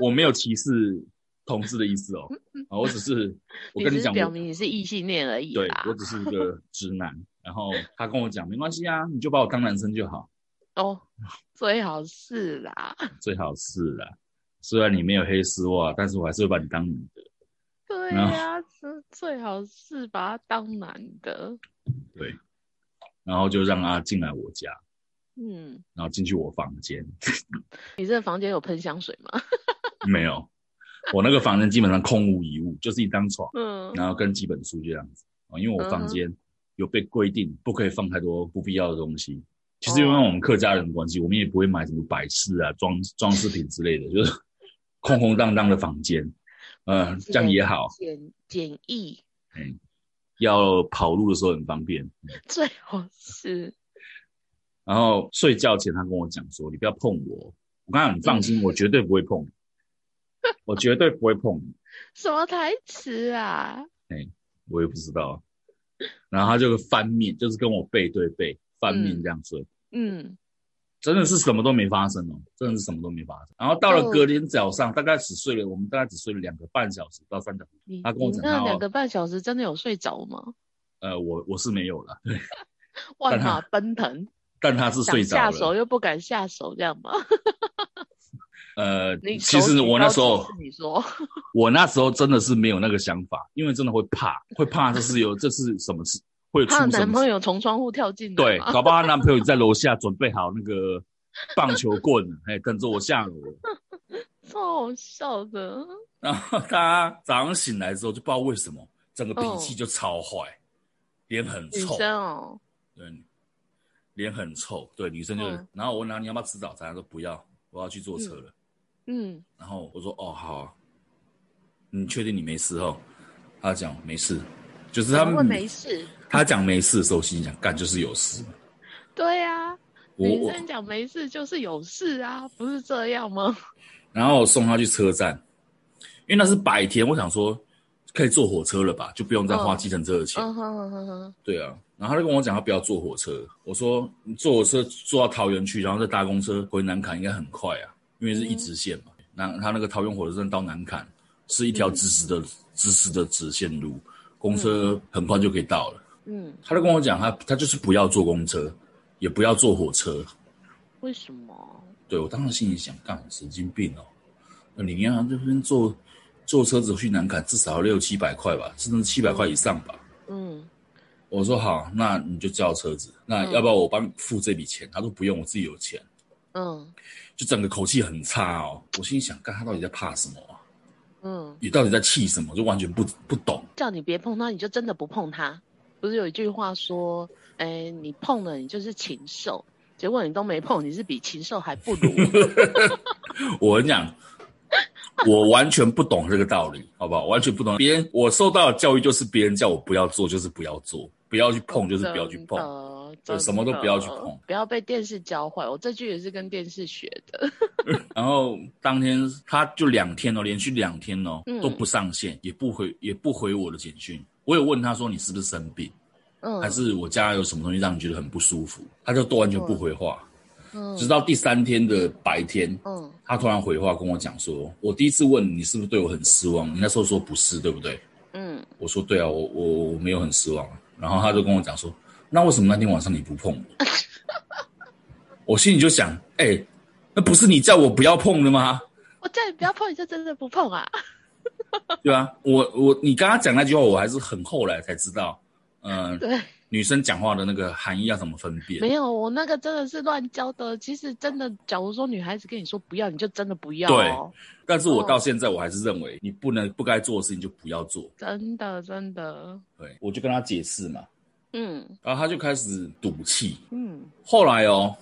[SPEAKER 1] 我没有歧视同志的意思哦，啊我只是我跟你讲，
[SPEAKER 2] 表明你是异性恋而已。
[SPEAKER 1] 对，我只是一个直男，然后他跟我讲没关系啊，你就把我当男生就好。
[SPEAKER 2] 哦，最好是啦，
[SPEAKER 1] 最好是啦。虽然你没有黑丝袜，但是我还是会把你当女的。
[SPEAKER 2] 对呀、最好是把他当男的。
[SPEAKER 1] 对，然后就让他进来我家，嗯，然后进去我房间。
[SPEAKER 2] 你这个房间有喷香水吗？
[SPEAKER 1] 没有，我那个房间基本上空无一物，就是一张床，嗯，然后跟几本书这样子啊，因为我房间有被规定不可以放太多不必要的东西。其实因为我们客家人的关系，我们也不会买什么摆饰啊、装装饰品之类的，就是 空空荡荡的房间，嗯、呃，这样也好，
[SPEAKER 2] 简简易，
[SPEAKER 1] 嗯，要跑路的时候很方便，
[SPEAKER 2] 最好是。
[SPEAKER 1] 然后睡觉前他跟我讲说：“你不要碰我。”我刚刚你放心，我绝对不会碰你，我绝对不会碰你。
[SPEAKER 2] 什么台词啊？
[SPEAKER 1] 哎，我也不知道。然后他就翻面，就是跟我背对背。翻面这样睡，嗯，真的是什么都没发生哦，真的是什么都没发生。然后到了隔天早上，大概只睡了，我们大概只睡了两个半小时到三小时。他跟我讲，
[SPEAKER 2] 那两个半小时真的有睡着吗？
[SPEAKER 1] 呃，我我是没有了，对，
[SPEAKER 2] 万马奔腾，
[SPEAKER 1] 但他是睡着了，
[SPEAKER 2] 下手又不敢下手，这样吗？
[SPEAKER 1] 呃，其实我那时候，你说，我那时候真的是没有那个想法，因为真的会怕，会怕这是有这是什么事。
[SPEAKER 2] 她男朋友从窗户跳进来，
[SPEAKER 1] 对，搞不好她男朋友在楼下准备好那个棒球棍，哎，等着我下楼。
[SPEAKER 2] 超好笑的。
[SPEAKER 1] 然后她早上醒来之后，就不知道为什么，整个脾气就超坏，脸、哦、很臭。女生哦。对，脸很臭。对，女生就。嗯、然后我问她你要不要吃早餐，她说不要，我要去坐车了。
[SPEAKER 2] 嗯，
[SPEAKER 1] 然后我说哦好啊，你确定你没事哦？他讲没事，就是他们
[SPEAKER 2] 没事。
[SPEAKER 1] 他讲没事的时候，心想干就是有事。
[SPEAKER 2] 对呀、啊，女生讲没事就是有事啊，不是这样吗？
[SPEAKER 1] 然后我送他去车站，因为那是白天，我想说可以坐火车了吧，就不用再花计程车的钱。
[SPEAKER 2] 嗯哼哼哼哼。对
[SPEAKER 1] 啊，然后他就跟我讲他不要坐火车，我说你坐火车坐到桃园去，然后再搭公车回南崁应该很快啊，因为是一直线嘛。那、嗯、他那个桃园火车站到南崁是一条直直的、嗯、直直的直线路，公车很快就可以到了。嗯，他就跟我讲他他就是不要坐公车。也不要坐火车，
[SPEAKER 2] 为什么？
[SPEAKER 1] 对，我当时心里想，干神经病哦！那你要这边坐坐车子去南港，至少要六七百块吧，甚至七百块以上吧。嗯，我说好，那你就叫车子，那要不要我帮你付这笔钱？嗯、他说不用，我自己有钱。嗯，就整个口气很差哦。我心里想，干他到底在怕什么啊？嗯，你到底在气什么？就完全不不懂。
[SPEAKER 2] 叫你别碰他，你就真的不碰他？不是有一句话说？哎、欸，你碰了，你就是禽兽。结果你都没碰，你是比禽兽还不如。
[SPEAKER 1] 我跟你讲，我完全不懂这个道理，好不好？完全不懂。别人我受到的教育就是，别人叫我不要做，就是不要做；不要去碰，就是不要去碰。就什么都不要去碰，
[SPEAKER 2] 不要被电视教坏。我这句也是跟电视学的。
[SPEAKER 1] 然后当天他就两天哦，连续两天哦、嗯、都不上线，也不回，也不回我的简讯。我有问他说：“你是不是生病？”嗯，还是我家有什么东西让你觉得很不舒服？他就都完全不回话。嗯，直到第三天的白天，嗯，他突然回话跟我讲说：“我第一次问你是不是对我很失望？你那时候说不是，对不对？”嗯，我说：“对啊，我我我没有很失望。”然后他就跟我讲说：“那为什么那天晚上你不碰我？” 我心里就想：“哎，那不是你叫我不要碰的吗？”
[SPEAKER 2] 我叫你不要碰，你就真的不碰啊？
[SPEAKER 1] 对啊，我我你刚刚讲那句话，我还是很后来才知道。嗯、呃，对，女生讲话的那个含义要怎么分辨？
[SPEAKER 2] 没有，我那个真的是乱教的。其实真的，假如说女孩子跟你说不要，你就真的不要、哦。
[SPEAKER 1] 对，但是我到现在我还是认为，你不能不该做的事情就不要做。
[SPEAKER 2] 真的，真的。
[SPEAKER 1] 对，我就跟他解释嘛。嗯，然后他就开始赌气。嗯，后来哦，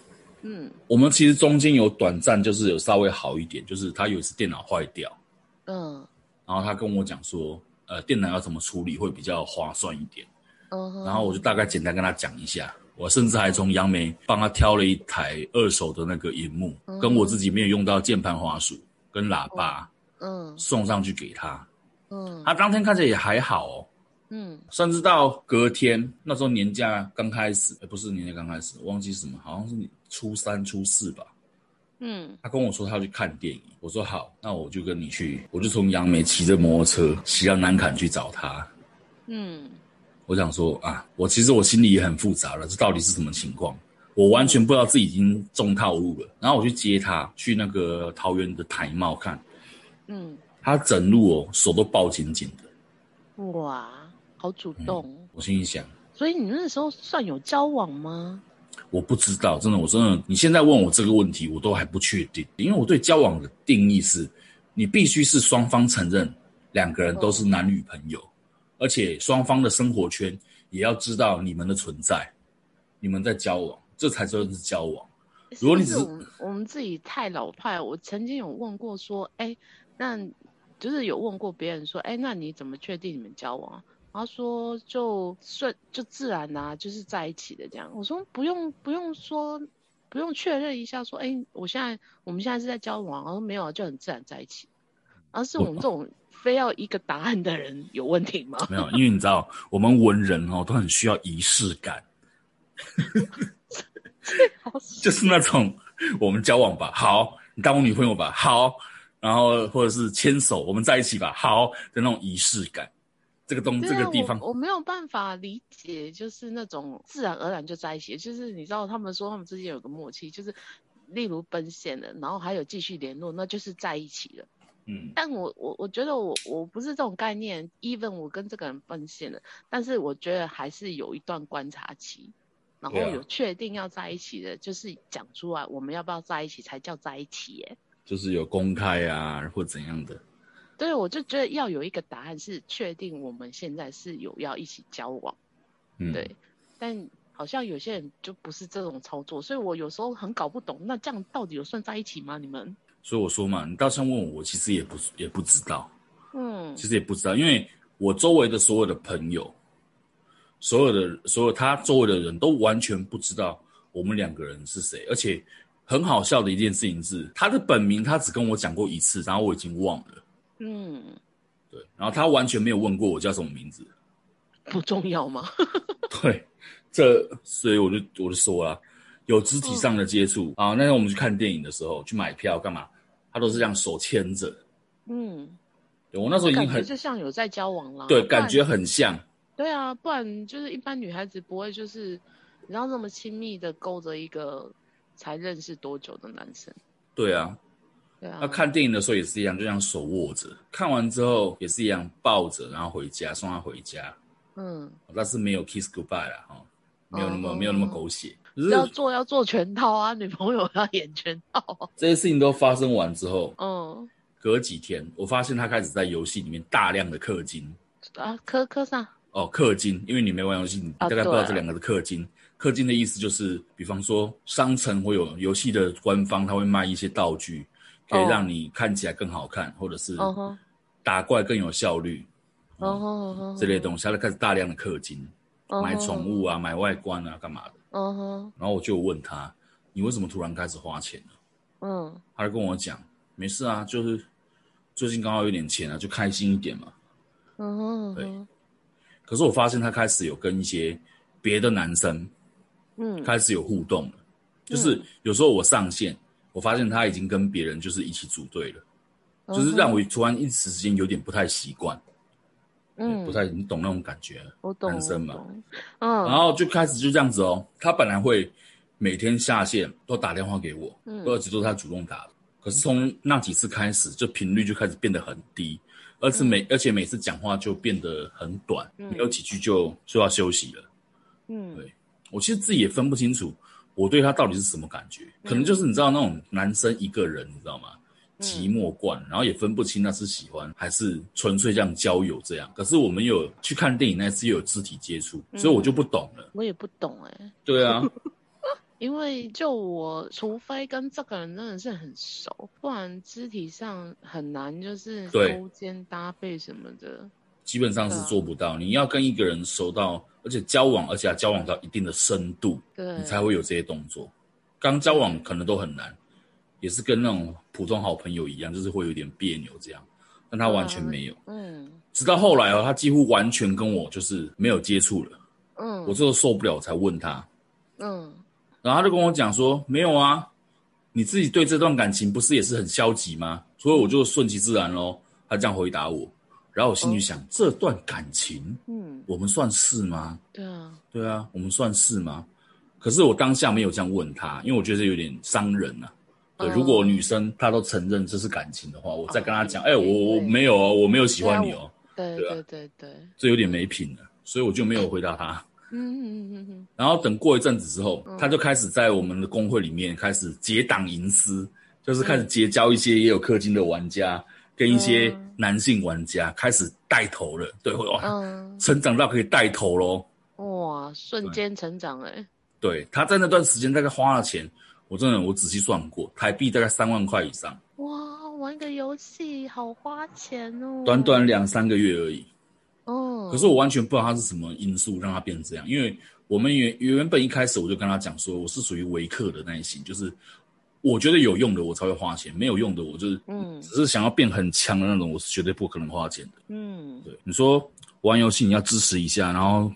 [SPEAKER 1] 嗯，我们其实中间有短暂就是有稍微好一点，就是他有一次电脑坏掉。嗯，然后他跟我讲说，呃，电脑要怎么处理会比较划算一点。然后我就大概简单跟他讲一下，我甚至还从杨梅帮他挑了一台二手的那个荧幕，跟我自己没有用到键盘、滑鼠跟喇叭，嗯，送上去给他，嗯，他当天看起来也还好哦，嗯，甚至到隔天那时候年假刚开始，诶不是年假刚开始，忘记什么，好像是初三、初四吧，嗯，他跟我说他要去看电影，我说好，那我就跟你去，我就从杨梅骑着摩托车骑到南崁去找他，嗯。我想说啊，我其实我心里也很复杂了，这到底是什么情况？我完全不知道自己已经中套路了。然后我去接他去那个桃园的台茂看，嗯，他整路哦手都抱紧紧的，
[SPEAKER 2] 哇，好主动。
[SPEAKER 1] 嗯，我心里想，
[SPEAKER 2] 所以你那时候算有交往吗？
[SPEAKER 1] 我不知道，真的，我真的，你现在问我这个问题，我都还不确定，因为我对交往的定义是，你必须是双方承认两个人都是男女朋友。而且双方的生活圈也要知道你们的存在，你们在交往，这才算是交往。如果你只是，是我们
[SPEAKER 2] 我们自己太老派，我曾经有问过说，哎，那就是有问过别人说，哎，那你怎么确定你们交往？他说就顺就自然呐、啊，就是在一起的这样。我说不用不用说，不用确认一下说，哎，我现在我们现在是在交往，然后没有就很自然在一起，而是我们这种。非要一个答案的人有问题吗？
[SPEAKER 1] 没有，因为你知道，我们文人哦都很需要仪式感，就是那种我们交往吧，好，你当我女朋友吧，好，然后或者是牵手，我们在一起吧，好的那种仪式感。这个东这个地方。
[SPEAKER 2] 我，我没有办法理解，就是那种自然而然就在一起，就是你知道，他们说他们之间有个默契，就是例如奔现了，然后还有继续联络，那就是在一起了。嗯，但我我我觉得我我不是这种概念，even 我跟这个人奔现了，但是我觉得还是有一段观察期，然后有确定要在一起的，啊、就是讲出来我们要不要在一起才叫在一起耶，
[SPEAKER 1] 就是有公开啊或怎样的，
[SPEAKER 2] 对，我就觉得要有一个答案是确定我们现在是有要一起交往，嗯，对，但好像有些人就不是这种操作，所以我有时候很搞不懂，那这样到底有算在一起吗？你们？
[SPEAKER 1] 所以我说嘛，你倒像问我，我其实也不也不知道。嗯，其实也不知道，因为我周围的所有的朋友，所有的所有他周围的人都完全不知道我们两个人是谁，而且很好笑的一件事情是，他的本名他只跟我讲过一次，然后我已经忘了。嗯，对，然后他完全没有问过我叫什么名字，
[SPEAKER 2] 不重要吗？
[SPEAKER 1] 对，这所以我就我就说了，有肢体上的接触啊，那天我们去看电影的时候，去买票干嘛，他都是这样手牵着。嗯。对我那时候已经很
[SPEAKER 2] 就像有在交往了，
[SPEAKER 1] 对，感觉很像。
[SPEAKER 2] 对啊，不然就是一般女孩子不会就是，你知道那么亲密的勾着一个才认识多久的男生。
[SPEAKER 1] 对啊，对啊。那看电影的时候也是一样，就像手握着，看完之后也是一样抱着，然后回家送他回家。嗯，但是没有 kiss goodbye 啦，哈，没有那么、嗯、没有那么狗血。
[SPEAKER 2] 要做要做全套啊，女朋友要演全套。
[SPEAKER 1] 这些事情都发生完之后，嗯。隔几天，我发现他开始在游戏里面大量的氪金
[SPEAKER 2] 啊，氪氪啥？
[SPEAKER 1] 哦，氪金，因为你没玩游戏，你大概不知道这两个是氪金。氪、啊、金的意思就是，比方说商城会有游戏的官方，他会卖一些道具，可以让你看起来更好看，哦、或者是打怪更有效率，哦、这类东西，他就开始大量的氪金，哦、买宠物啊，买外观啊，干嘛的？嗯，然后我就问他，你为什么突然开始花钱呢？嗯，他就跟我讲，没事啊，就是。最近刚好有点钱啊，就开心一点嘛。嗯哼，对。可是我发现他开始有跟一些别的男生，嗯，开始有互动了。就是有时候我上线，我发现他已经跟别人就是一起组队了，就是让我突然一时之间有点不太习惯。嗯，不太，你懂那种感觉？我懂。男生嘛，嗯。然后就开始就这样子哦，他本来会每天下线都打电话给我，嗯，而且都是他主动打的。可是从那几次开始，就频率就开始变得很低，而且每、嗯、而且每次讲话就变得很短，没、嗯、有几句就就要休息了。嗯，对，我其实自己也分不清楚，我对他到底是什么感觉，可能就是你知道那种男生一个人，你知道吗？寂寞惯，然后也分不清那是喜欢还是纯粹这样交友这样。可是我们有去看电影那次又有肢体接触，所以我就不懂了。
[SPEAKER 2] 我也不懂哎、欸。
[SPEAKER 1] 对啊。
[SPEAKER 2] 因为就我，除非跟这个人真的是很熟，不然肢体上很难，就是勾肩搭背什么的，
[SPEAKER 1] 基本上是做不到。你要跟一个人熟到，而且交往，而且要交往到一定的深度，对，你才会有这些动作。刚交往可能都很难，也是跟那种普通好朋友一样，就是会有点别扭这样。但他完全没有，嗯，直到后来哦，他几乎完全跟我就是没有接触了，嗯，我最后受不了，我才问他，嗯。然后他就跟我讲说：“没有啊，你自己对这段感情不是也是很消极吗？”所以我就顺其自然喽。他这样回答我，然后我心里想：哦、这段感情，嗯，我们算是吗？对啊，对啊，我们算是吗？可是我当下没有这样问他，因为我觉得有点伤人呐、啊。对、哦，如果女生她都承认这是感情的话，我再跟她讲：“哎、我我没有哦，我没有喜欢你哦。对”对对对对，这有点没品了，所以我就没有回答她。嗯嗯嗯嗯，然后等过一阵子之后，嗯，他就开始在我们的公会里面开始结党营私，就是开始结交一些也有氪金的玩家，嗯，跟一些男性玩家开始带头了，对，哇，嗯，成长到可以带头咯。
[SPEAKER 2] 哇，瞬间成长哎！
[SPEAKER 1] 对，他在那段时间大概花了钱，我真的我仔细算过，台币大概三万块以上。
[SPEAKER 2] 哇，玩个游戏好花钱哦！
[SPEAKER 1] 短短两三个月而已。哦，可是我完全不知道他是什么因素让他变成这样，因为我们原原本一开始我就跟他讲说，我是属于维客的那一型，就是我觉得有用的我才会花钱，没有用的我就是，嗯，只是想要变很强的那种，我是绝对不可能花钱的。嗯，对，你说玩游戏你要支持一下，然后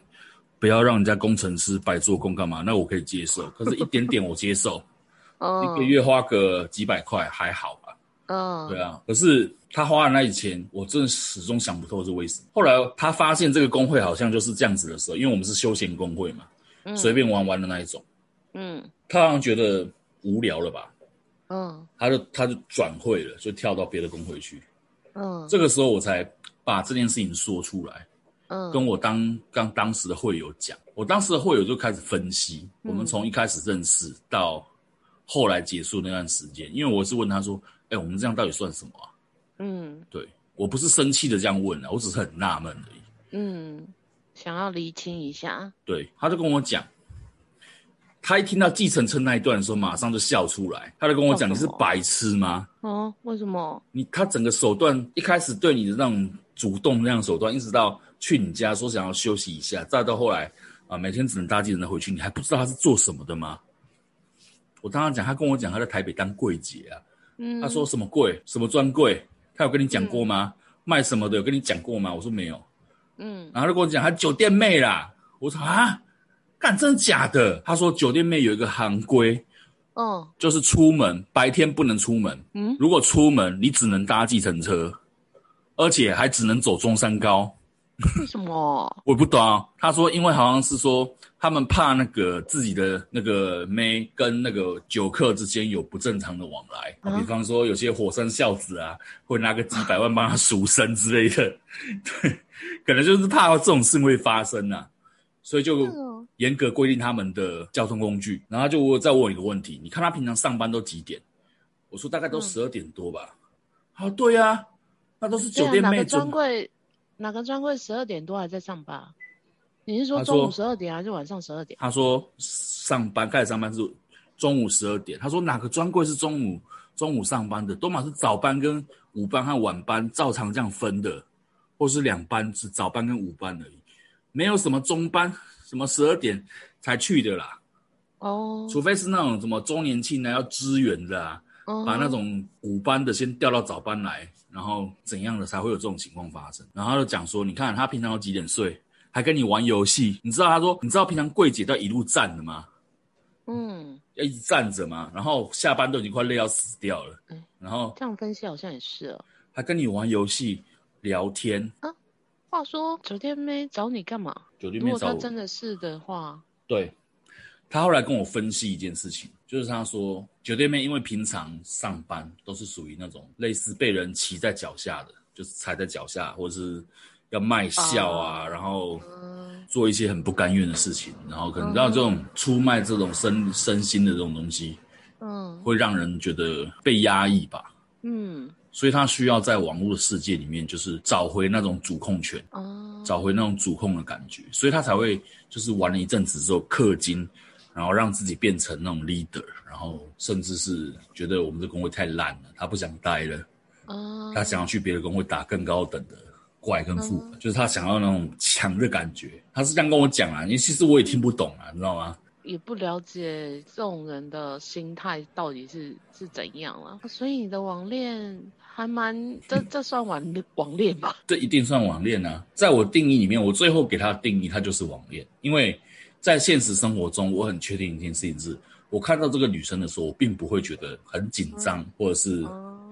[SPEAKER 1] 不要让人家工程师白做工干嘛？那我可以接受，可是一点点我接受，哦，一个月花个几百块还好吧？嗯，对啊，可是。他花的那笔钱，我真的始终想不透是为什么。后来他发现这个工会好像就是这样子的时候，因为我们是休闲工会嘛，嗯，随便玩玩的那一种。嗯，他好像觉得无聊了吧？嗯，他就他就转会了，就跳到别的工会去。嗯，这个时候我才把这件事情说出来。嗯，跟我当刚当时的会友讲，我当时的会友就开始分析，我们从一开始认识到后来结束那段时间，因为我是问他说：“哎，我们这样到底算什么啊？”嗯，对，我不是生气的这样问啊，我只是很纳闷而已。嗯，
[SPEAKER 2] 想要厘清一下。
[SPEAKER 1] 对，他就跟我讲，他一听到计程车那一段的时候，马上就笑出来，他就跟我讲：“你是白痴吗？”
[SPEAKER 2] 哦，为什么？
[SPEAKER 1] 你他整个手段一开始对你的那种主动那样手段，一直到去你家说想要休息一下，再到后来啊，每天只能搭计程车回去，你还不知道他是做什么的吗？我当时讲，他跟我讲他在台北当柜姐啊，嗯，他说什么柜，什么专柜，他有跟你讲过吗？嗯、卖什么的？有跟你讲过吗？我说没有，嗯，然后他就跟我讲他酒店妹啦，我说啊，干真的假的？他说酒店妹有一个行规，嗯，就是出门白天不能出门，嗯，如果出门你只能搭计程车，而且还只能走中山高。
[SPEAKER 2] 为什么？
[SPEAKER 1] 我不懂啊。他说，因为好像是说他们怕那个自己的那个妹跟那个酒客之间有不正常的往来，啊、比方说有些火山孝子啊，会拿个几百万帮他赎身之类的，对，可能就是怕这种事会发生啊，所以就严格规定他们的交通工具。然后就再问我一个问题，你看他平常上班都几点？我说大概都十二点多吧。好、嗯，对呀、啊，那都是酒店妹专柜。
[SPEAKER 2] 哪个专柜十二点多还在上班？你是说中午十二点还是晚上十二点？
[SPEAKER 1] 他说上班开始上班是中午十二点。他说哪个专柜是中午中午上班的？多嘛是早班跟午班和晚班照常这样分的，或是两班是早班跟午班而已，没有什么中班什么十二点才去的啦。哦，除非是那种什么周年庆呢要支援的啊，哦、把那种午班的先调到早班来。然后怎样的才会有这种情况发生？然后他就讲说，你看他平常都几点睡，还跟你玩游戏。你知道他说，你知道平常柜姐都要一路站的吗？嗯，要一直站着嘛。然后下班都已经快累要死掉了。嗯，然后
[SPEAKER 2] 这样分析好像也是哦。
[SPEAKER 1] 还跟你玩游戏、聊天啊。
[SPEAKER 2] 话说酒店妹找你干嘛？
[SPEAKER 1] 酒店妹找我。
[SPEAKER 2] 真的是的话，
[SPEAKER 1] 对。他后来跟我分析一件事情，就是他说酒店妹因为平常上班都是属于那种类似被人骑在脚下的，就是踩在脚下，或者是要卖笑啊，然后做一些很不甘愿的事情，然后可能让这种出卖这种身身心的这种东西，嗯，会让人觉得被压抑吧，嗯，所以他需要在网络的世界里面，就是找回那种主控权，哦，找回那种主控的感觉，所以他才会就是玩了一阵子之后氪金。然后让自己变成那种 leader，然后甚至是觉得我们的工会太烂了，他不想待了，哦，他想要去别的工会打更高等的怪跟副本，就是他想要那种强的感觉。他是这样跟我讲啊，因为其实我也听不懂啊，你知道吗？
[SPEAKER 2] 也不了解这种人的心态到底是是怎样了，所以你的网恋还蛮这这算网网恋吧？
[SPEAKER 1] 这一定算网恋啊，在我定义里面，我最后给他的定义，他就是网恋，因为。在现实生活中，我很确定一件事情是，我看到这个女生的时候，我并不会觉得很紧张，或者是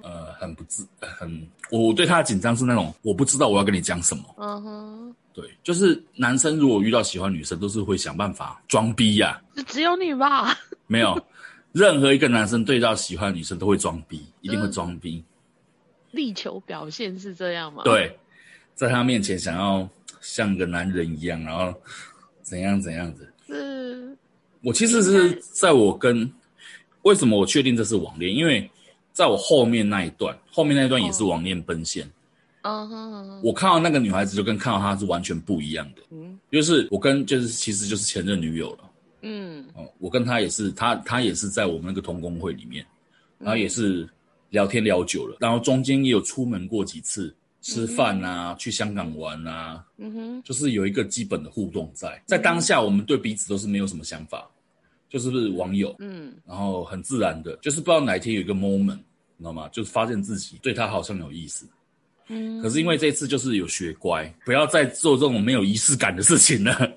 [SPEAKER 1] 呃很不自很，我对她的紧张是那种我不知道我要跟你讲什么。嗯哼，对，就是男生如果遇到喜欢女生，都是会想办法装逼呀。就
[SPEAKER 2] 只有你吧？
[SPEAKER 1] 没有，任何一个男生对到喜欢女生都会装逼，一定会装逼。
[SPEAKER 2] 力求表现是这样吗？
[SPEAKER 1] 对，在他面前想要像个男人一样，然后。怎样怎样的？是，我其实是在我跟为什么我确定这是网恋？因为在我后面那一段，后面那一段也是网恋奔现。嗯哼，我看到那个女孩子就跟看到她是完全不一样的。嗯，就是我跟就是其实就是前任女友了。嗯，哦，我跟她也是，她她也是在我们那个同工会里面，然后也是聊天聊久了，然后中间也有出门过几次。吃饭啊，去香港玩啊，嗯哼，就是有一个基本的互动在，在当下我们对彼此都是没有什么想法，就是不是网友，嗯，然后很自然的，就是不知道哪一天有一个 moment，你知道吗？就是发现自己对他好像有意思，嗯，可是因为这次就是有学乖，不要再做这种没有仪式感的事情了，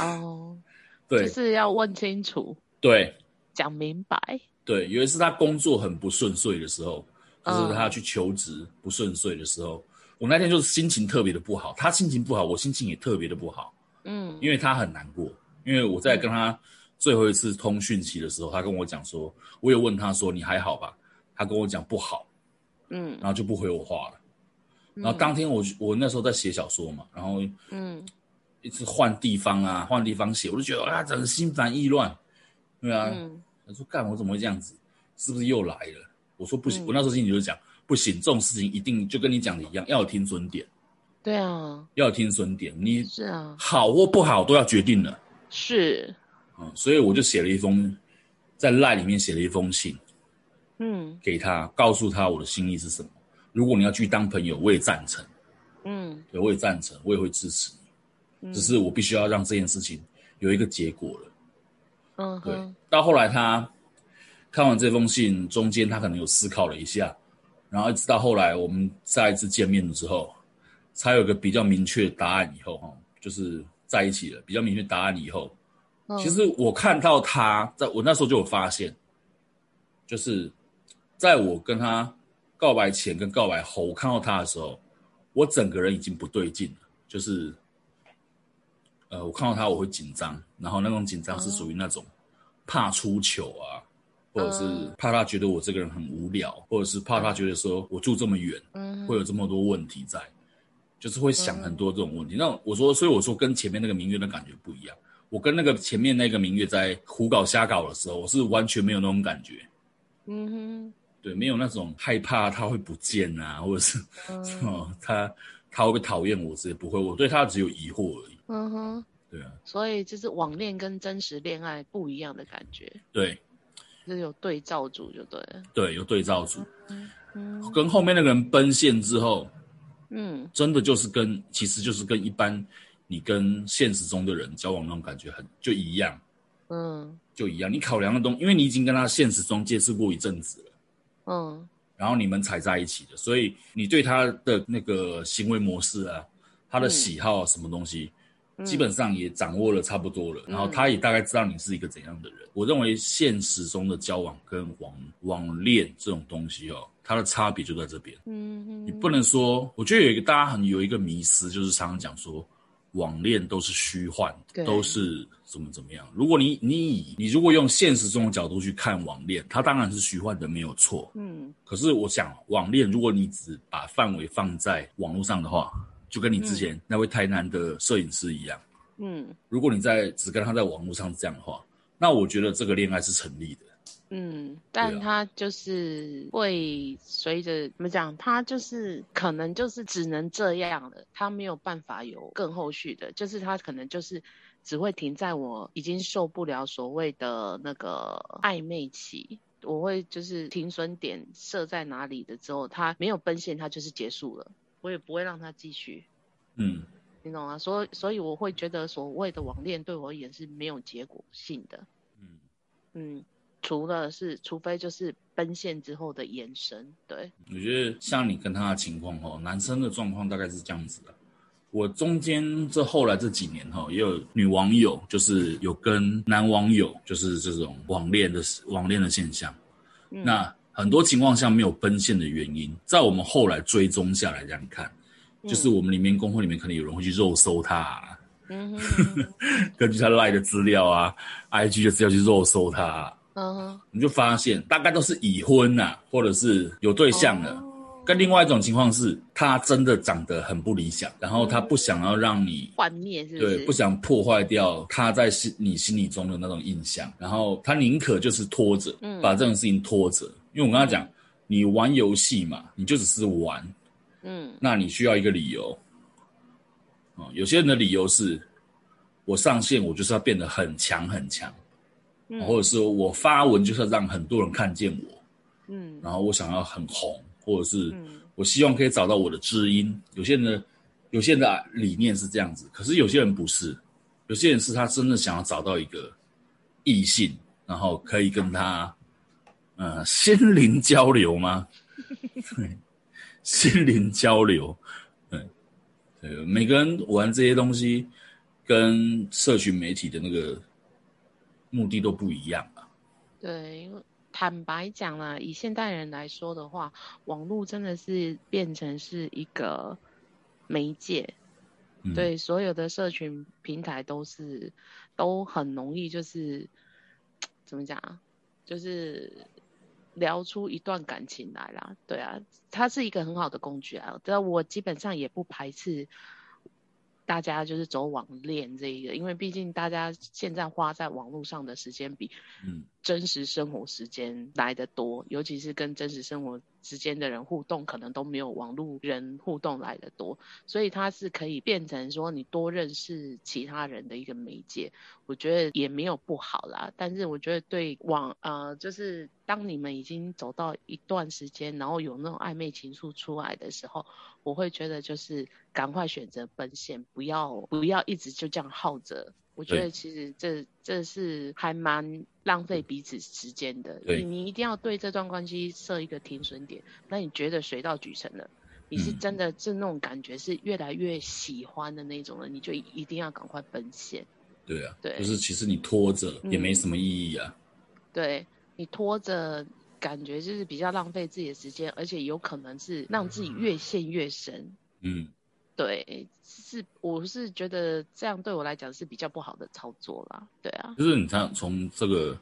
[SPEAKER 1] 哦，对，
[SPEAKER 2] 就是要问清楚，
[SPEAKER 1] 对，
[SPEAKER 2] 讲明白，
[SPEAKER 1] 对，有一次他工作很不顺遂的时候，就是他要去求职不顺遂的时候。我那天就是心情特别的不好，他心情不好，我心情也特别的不好。嗯，因为他很难过，因为我在跟他最后一次通讯期的时候，他跟我讲说，我有问他说你还好吧？他跟我讲不好，嗯，然后就不回我话了。然后当天我我那时候在写小说嘛，然后嗯，一直换地方啊，换地方写，我就觉得啊，整个心烦意乱，对啊，他说干我怎么会这样子？是不是又来了？我说不行，我那时候心里就讲。不行，这种事情一定就跟你讲的一样，要有停损点。
[SPEAKER 2] 对啊，
[SPEAKER 1] 要有停损点。你
[SPEAKER 2] 是啊，
[SPEAKER 1] 好或不好都要决定了。
[SPEAKER 2] 是，
[SPEAKER 1] 嗯，所以我就写了一封，在赖里面写了一封信，
[SPEAKER 2] 嗯，
[SPEAKER 1] 给他，告诉他我的心意是什么。如果你要去当朋友，我也赞成，
[SPEAKER 2] 嗯，
[SPEAKER 1] 对，我也赞成，我也会支持你，只是我必须要让这件事情有一个结果了。
[SPEAKER 2] 嗯，
[SPEAKER 1] 对。到后来他看完这封信，中间他可能有思考了一下，然后一直到后来我们再一次见面的时候。才有个比较明确的答案以后，哈，就是在一起了。比较明确答案以后，嗯、其实我看到他在我那时候就有发现，就是在我跟他告白前跟告白后，我看到他的时候，我整个人已经不对劲了。就是，呃，我看到他我会紧张，然后那种紧张是属于那种怕出糗啊，或者是怕他觉得我这个人很无聊，或者是怕他觉得说我住这么远，嗯，会有这么多问题在。就是会想很多这种问题，嗯、那我说，所以我说跟前面那个明月的感觉不一样。我跟那个前面那个明月在胡搞瞎搞的时候，我是完全没有那种感觉。
[SPEAKER 2] 嗯哼，
[SPEAKER 1] 对，没有那种害怕他会不见啊，或者是、
[SPEAKER 2] 嗯、
[SPEAKER 1] 哦，他他会不会讨厌我？这些不会，我对他只有疑惑而已。
[SPEAKER 2] 嗯哼，
[SPEAKER 1] 对啊。
[SPEAKER 2] 所以就是网恋跟真实恋爱不一样的感觉。
[SPEAKER 1] 对，
[SPEAKER 2] 就是有对照组就对了。
[SPEAKER 1] 对，有对照组。
[SPEAKER 2] 嗯嗯，
[SPEAKER 1] 跟后面那个人奔现之后。
[SPEAKER 2] 嗯，
[SPEAKER 1] 真的就是跟，其实就是跟一般你跟现实中的人交往那种感觉很就一样，
[SPEAKER 2] 嗯，
[SPEAKER 1] 就一样。你考量的东，因为你已经跟他现实中接触过一阵子了，
[SPEAKER 2] 嗯，
[SPEAKER 1] 然后你们才在一起的，所以你对他的那个行为模式啊，他的喜好啊什么东西，嗯，基本上也掌握了差不多了，嗯，然后他也大概知道你是一个怎样的人。嗯，我认为现实中的交往跟网网恋这种东西哦。它的差别就在这边，
[SPEAKER 2] 嗯，
[SPEAKER 1] 你不能说，我觉得有一个大家很有一个迷思，就是常常讲说网恋都是虚幻，都是怎么怎么样。如果你你以你如果用现实中的角度去看网恋，它当然是虚幻的，没有错。
[SPEAKER 2] 嗯，
[SPEAKER 1] 可是我想网恋，如果你只把范围放在网络上的话，就跟你之前那位台南的摄影师一样，
[SPEAKER 2] 嗯，
[SPEAKER 1] 如果你在只跟他在网络上这样的话，那我觉得这个恋爱是成立的。
[SPEAKER 2] 嗯，但他就是会随着怎么讲，他就是可能就是只能这样了，他没有办法有更后续的，就是他可能就是只会停在我已经受不了所谓的那个暧昧期，我会就是停损点设在哪里的之后，他没有奔现，他就是结束了，我也不会让他继续。
[SPEAKER 1] 嗯，
[SPEAKER 2] 你懂吗？所以所以我会觉得所谓的网恋对我而言是没有结果性的。
[SPEAKER 1] 嗯
[SPEAKER 2] 嗯。除了是，除非就是奔现之后的延伸，对。
[SPEAKER 1] 我觉得像你跟他的情况哈，男生的状况大概是这样子的。我中间这后来这几年哈，也有女网友，就是有跟男网友，就是这种网恋的网恋的现象。嗯。那很多情况下没有奔现的原因，在我们后来追踪下来这样看，就是我们里面工会里面可能有人会去肉搜他啊，
[SPEAKER 2] 嗯，
[SPEAKER 1] 根据他赖的资料啊，IG 的资料去肉搜他啊。
[SPEAKER 2] 嗯哼，
[SPEAKER 1] 你就发现大概都是已婚呐、啊，或者是有对象了。Oh. 跟另外一种情况是，他真的长得很不理想，然后他不想要让你
[SPEAKER 2] 幻灭？对，不
[SPEAKER 1] 想破坏掉他在心你心里中的那种印象，然后他宁可就是拖着，嗯，把这种事情拖着。因为我跟他讲，嗯、你玩游戏嘛，你就只是玩，
[SPEAKER 2] 嗯，
[SPEAKER 1] 那你需要一个理由。哦，有些人的理由是，我上线，我就是要变得很强很强。
[SPEAKER 2] 嗯、
[SPEAKER 1] 或者是我发文就是要让很多人看见我，
[SPEAKER 2] 嗯，
[SPEAKER 1] 然后我想要很红，或者是我希望可以找到我的知音。有些人的有些人的理念是这样子，可是有些人不是，有些人是他真的想要找到一个异性，然后可以跟他呃心灵交流吗？对，心灵交流，对，对，每个人玩这些东西跟社群媒体的那个。目的都不一样啊。
[SPEAKER 2] 对，坦白讲啦，以现代人来说的话，网络真的是变成是一个媒介。嗯、对，所有的社群平台都是都很容易，就是怎么讲，就是聊出一段感情来啦。对啊，它是一个很好的工具啊。这我基本上也不排斥。大家就是走网恋这一个，因为毕竟大家现在花在网络上的时间比，
[SPEAKER 1] 嗯，
[SPEAKER 2] 真实生活时间来的多，尤其是跟真实生活之间的人互动，可能都没有网络人互动来的多，所以它是可以变成说你多认识其他人的一个媒介，我觉得也没有不好啦。但是我觉得对网呃，就是当你们已经走到一段时间，然后有那种暧昧情愫出来的时候，我会觉得就是赶快选择奔现，不要不要一直就这样耗着。我觉得其实这这是还蛮浪费彼此时间的。你你一定要对这段关系设一个停损点。那你觉得水到渠成了，你是真的是那种感觉是越来越喜欢的那种了，你就一定要赶快奔现。
[SPEAKER 1] 对啊，对，就是其实你拖着也没什么意义啊。
[SPEAKER 2] 嗯、对你拖着，感觉就是比较浪费自己的时间，而且有可能是让自己越陷越深。嗯。对，是我是觉得这样对我来讲是比较不好的操作啦。对啊，
[SPEAKER 1] 就是你看从这个，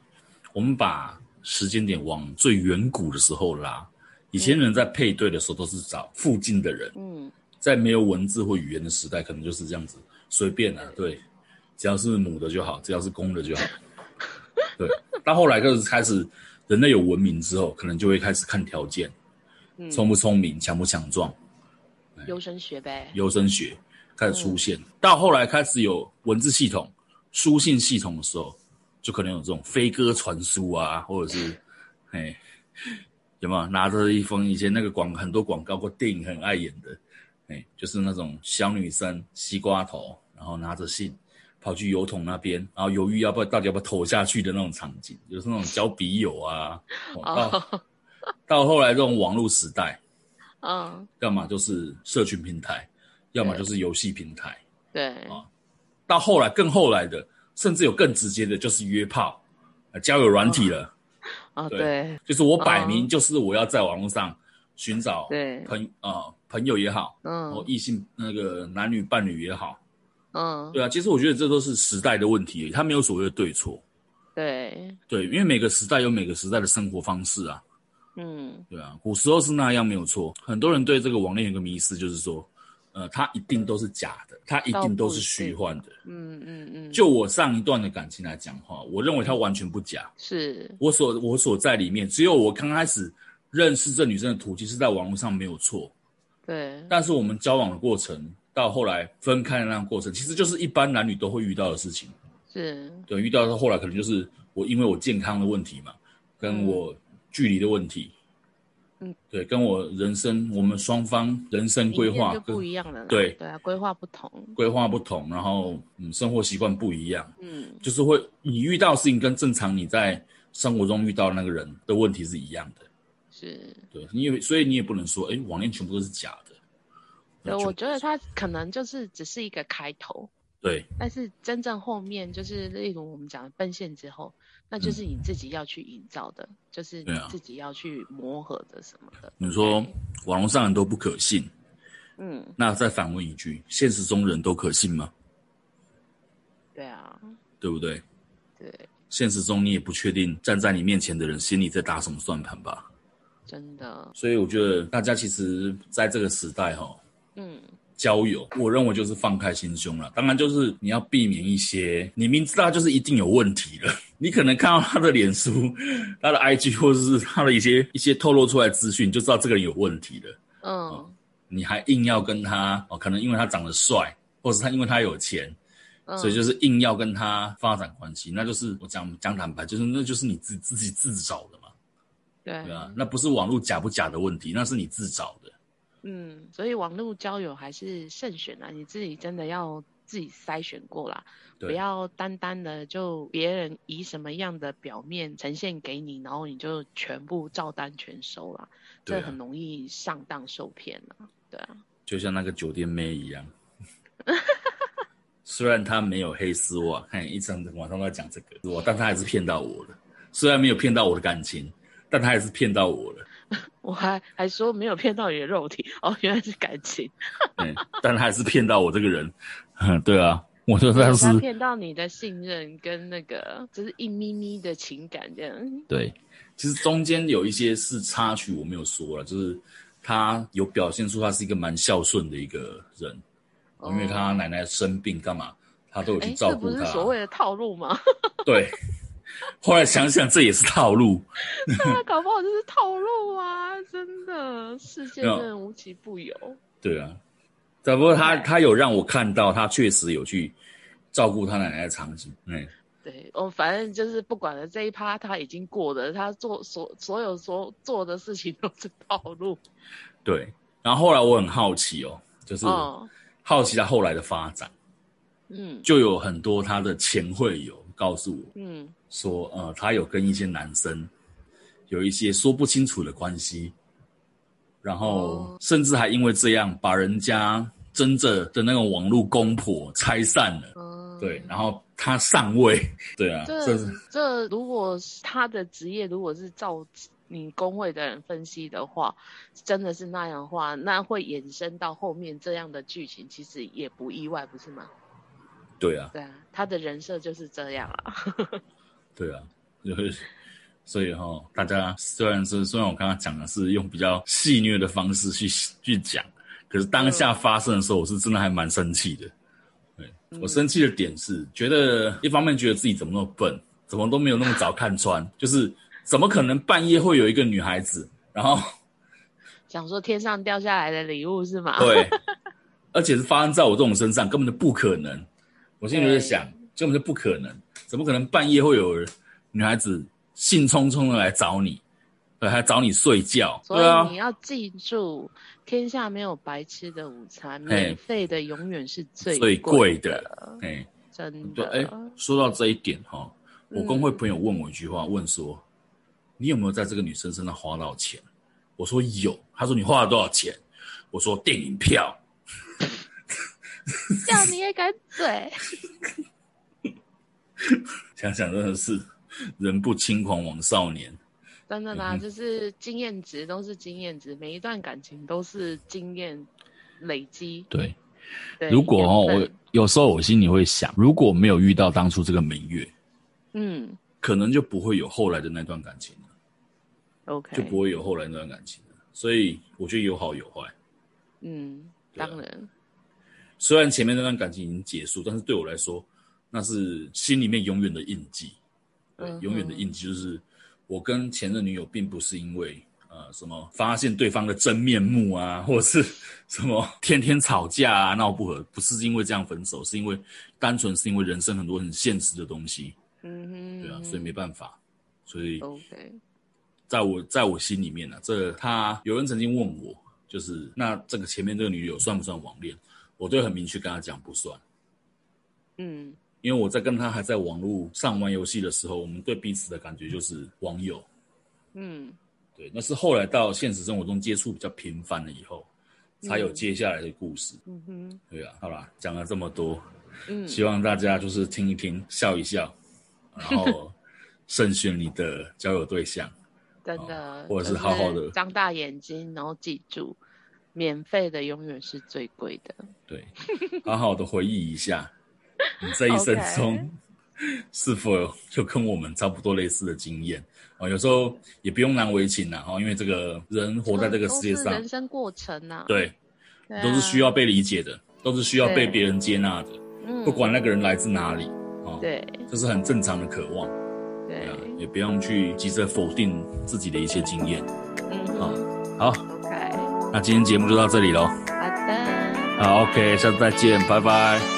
[SPEAKER 1] 我们把时间点往最远古的时候拉，以前人在配对的时候都是找附近的人。嗯，在没有文字或语言的时代，可能就是这样子随便啊。对，只要是母的就好，只要是公的就好。对，到后来就是开始人类有文明之后，可能就会开始看条件，聪不聪明，强不强壮。
[SPEAKER 2] 优生学呗，
[SPEAKER 1] 优生学开始出现，嗯、到后来开始有文字系统、书信系统的时候，就可能有这种飞鸽传书啊，或者是，哎，有没有拿着一封以前那个广很多广告或电影很爱演的，哎，就是那种小女生西瓜头，然后拿着信跑去邮筒那边，然后犹豫要不要到底要不要投下去的那种场景，就是那种交笔友啊，到、哦、到后来这种网络时代。嗯，要么就是社群平台，要么就是游戏平台。
[SPEAKER 2] 对。啊，
[SPEAKER 1] 到后来更后来的，甚至有更直接的，就是约炮，交友软体了。
[SPEAKER 2] 啊，对，
[SPEAKER 1] 就是我摆明就是我要在网络上寻找对。朋啊朋友也好，嗯，异性那个男女伴侣也好，嗯，对啊，其实我觉得这都是时代的问题，它没有所谓的对错。
[SPEAKER 2] 对。
[SPEAKER 1] 对，因为每个时代有每个时代的生活方式啊。嗯，对啊，古时候是那样没有错。很多人对这个网恋有个迷思，就是说，呃，它一定都是假的，它一定都是虚幻的。嗯嗯嗯。就我上一段的感情来讲话，我认为它完全不假。
[SPEAKER 2] 是
[SPEAKER 1] 我所我所在里面，只有我刚开始认识这女生的途径是在网络上没有错。
[SPEAKER 2] 对。
[SPEAKER 1] 但是我们交往的过程到后来分开的那个过程，其实就是一般男女都会遇到的事情。
[SPEAKER 2] 是。
[SPEAKER 1] 对，遇到到后来可能就是我因为我健康的问题嘛，跟我。嗯距离的问题，嗯，对，跟我人生，我们双方人生规划
[SPEAKER 2] 就不一样了，
[SPEAKER 1] 对，
[SPEAKER 2] 对啊，规划不同，
[SPEAKER 1] 规划不同，然后嗯，生活习惯不一样，嗯，就是会你遇到的事情跟正常你在生活中遇到的那个人的问题是一样的，
[SPEAKER 2] 是，
[SPEAKER 1] 对，你也所以你也不能说，哎，网恋全部都是假的，
[SPEAKER 2] 对，我觉得他可能就是只是一个开头，
[SPEAKER 1] 对，
[SPEAKER 2] 但是真正后面就是例如我们讲的奔现之后。那就是你自己要去营造的，嗯、就是你自己要去磨合的什么的。
[SPEAKER 1] 你说网络上人都不可信，嗯，那再反问一句：现实中人都可信吗？
[SPEAKER 2] 对啊，
[SPEAKER 1] 对不对？
[SPEAKER 2] 对，
[SPEAKER 1] 现实中你也不确定站在你面前的人心里在打什么算盘吧？
[SPEAKER 2] 真的。所
[SPEAKER 1] 以我觉得大家其实在这个时代哈，嗯。交友，我认为就是放开心胸了。当然，就是你要避免一些你明知道就是一定有问题了。你可能看到他的脸书、他的 IG 或者是他的一些一些透露出来资讯，就知道这个人有问题了。嗯，嗯，你还硬要跟他哦，可能因为他长得帅，或者是他因为他有钱，嗯，所以就是硬要跟他发展关系，那就是我讲讲坦白，就是那就是你自自己自找的嘛。
[SPEAKER 2] 对，
[SPEAKER 1] 对啊，那不是网络假不假的问题，那是你自找的。
[SPEAKER 2] 嗯，所以网络交友还是慎选啊，你自己真的要自己筛选过啦，不要单单的就别人以什么样的表面呈现给你，然后你就全部照单全收了，这很容易上当受骗了，对啊，
[SPEAKER 1] 就像那个酒店妹一样，虽然他没有黑丝袜，看一整晚上都在讲这个我，但他还是骗到我了，虽然没有骗到我的感情，但他还是骗到我了。
[SPEAKER 2] 我还还说没有骗到你的肉体哦，原来是感情。
[SPEAKER 1] 嗯，但他还是骗到我这个人。嗯，对啊，我说他是
[SPEAKER 2] 骗到你的信任跟那个，就是一咪咪的情感这样。
[SPEAKER 1] 对，其实中间有一些是插曲，我没有说了，就是他有表现出他是一个蛮孝顺的一个人，哦，因为他奶奶生病干嘛，他都有去照顾他。欸，这不是
[SPEAKER 2] 所谓的套路吗？
[SPEAKER 1] 对。后来想想，这也是套路。
[SPEAKER 2] 那搞不好就是套路啊！真的，世界真的无奇不有。
[SPEAKER 1] 对啊，只不过他他有让我看到，他确实有去照顾他奶奶的场景。嗯，
[SPEAKER 2] 对，我反正就是不管了这一趴，他已经过了，他做所所有所做的事情都是套路。
[SPEAKER 1] 对，然后后来我很好奇哦，就是好奇他后来的发展。嗯，就有很多他的前会友告诉我，嗯，说呃，他有跟一些男生有一些说不清楚的关系，然后甚至还因为这样把人家真正的那个网络公婆拆散了，嗯，对，然后他上位，对啊，
[SPEAKER 2] 这这，这如果他的职业如果是照你工会的人分析的话，真的是那样的话，那会衍生到后面这样的剧情，其实也不意外，不是吗？
[SPEAKER 1] 对啊，
[SPEAKER 2] 对啊，他的人设就是这样啊。
[SPEAKER 1] 对啊，就是所以哈，大家虽然是虽然我刚刚讲的是用比较戏谑的方式去去讲，可是当下发生的时候，我是真的还蛮生气的。对，我生气的点是，觉得一方面觉得自己怎么那么笨，怎么都没有那么早看穿，就是怎么可能半夜会有一个女孩子，然后
[SPEAKER 2] 想说天上掉下来的礼物是吗？
[SPEAKER 1] 对，而且是发生在我这种身上，根本就不可能。我心里就在想，根本就不可能，怎么可能半夜会有女孩子兴冲冲的来找你，对，还找你睡觉？
[SPEAKER 2] 所以你要记住，天下没有白吃的午餐，免费的永远是最
[SPEAKER 1] 最贵的。哎，
[SPEAKER 2] 真的。
[SPEAKER 1] 哎，说到这一点哈，我工会朋友问我一句话，问说，你有没有在这个女生身上花到钱？我说有。他说你花了多少钱？我说电影票。
[SPEAKER 2] 叫你也敢嘴？
[SPEAKER 1] 想想真的是人不轻狂枉少年。
[SPEAKER 2] 真的啦，嗯、就是经验值都是经验值，每一段感情都是经验累积。
[SPEAKER 1] 对，对如果哦，我有时候我心里会想，如果没有遇到当初这个明月，嗯，可能就不会有后来的那段感情了。
[SPEAKER 2] OK，
[SPEAKER 1] 就不会有后来那段感情了。所以我觉得有好有坏。
[SPEAKER 2] 嗯，啊、当然。
[SPEAKER 1] 虽然前面那段感情已经结束，但是对我来说，那是心里面永远的印记。对，嗯、永远的印记就是我跟前任女友并不是因为呃什么发现对方的真面目啊，或者是什么天天吵架啊闹不和，不是因为这样分手，是因为单纯是因为人生很多很现实的东西。嗯哼，对啊，所以没办法，所以 OK，在我在我心里面呢、啊，这他有人曾经问我，就是那这个前面这个女友算不算网恋？我就很明确跟他讲不算，嗯，因为我在跟他还在网络上玩游戏的时候，我们对彼此的感觉就是网友，嗯，对，那是后来到现实生活中接触比较频繁了以后，才有接下来的故事，嗯哼，对啊，好啦，讲了这么多，嗯，希望大家就是听一听，笑一笑，然后 慎选你的交友对象，
[SPEAKER 2] 真的，
[SPEAKER 1] 或者是好好的
[SPEAKER 2] 张大眼睛，然后记住。免费的永远是最贵的。
[SPEAKER 1] 对，好好的回忆一下，你这一生中是否就跟我们差不多类似的经验啊？有时候也不用难为情呐，哈，因为这个人活在这个世界上，
[SPEAKER 2] 人生过程呐，
[SPEAKER 1] 对，都是需要被理解的，都是需要被别人接纳的，不管那个人来自哪里啊，对，这是很正常的渴望，对，也不用去急着否定自己的一些经验，嗯，好。那今天节目就到这里喽。
[SPEAKER 2] 好的。
[SPEAKER 1] 好，OK，下次再见，拜拜。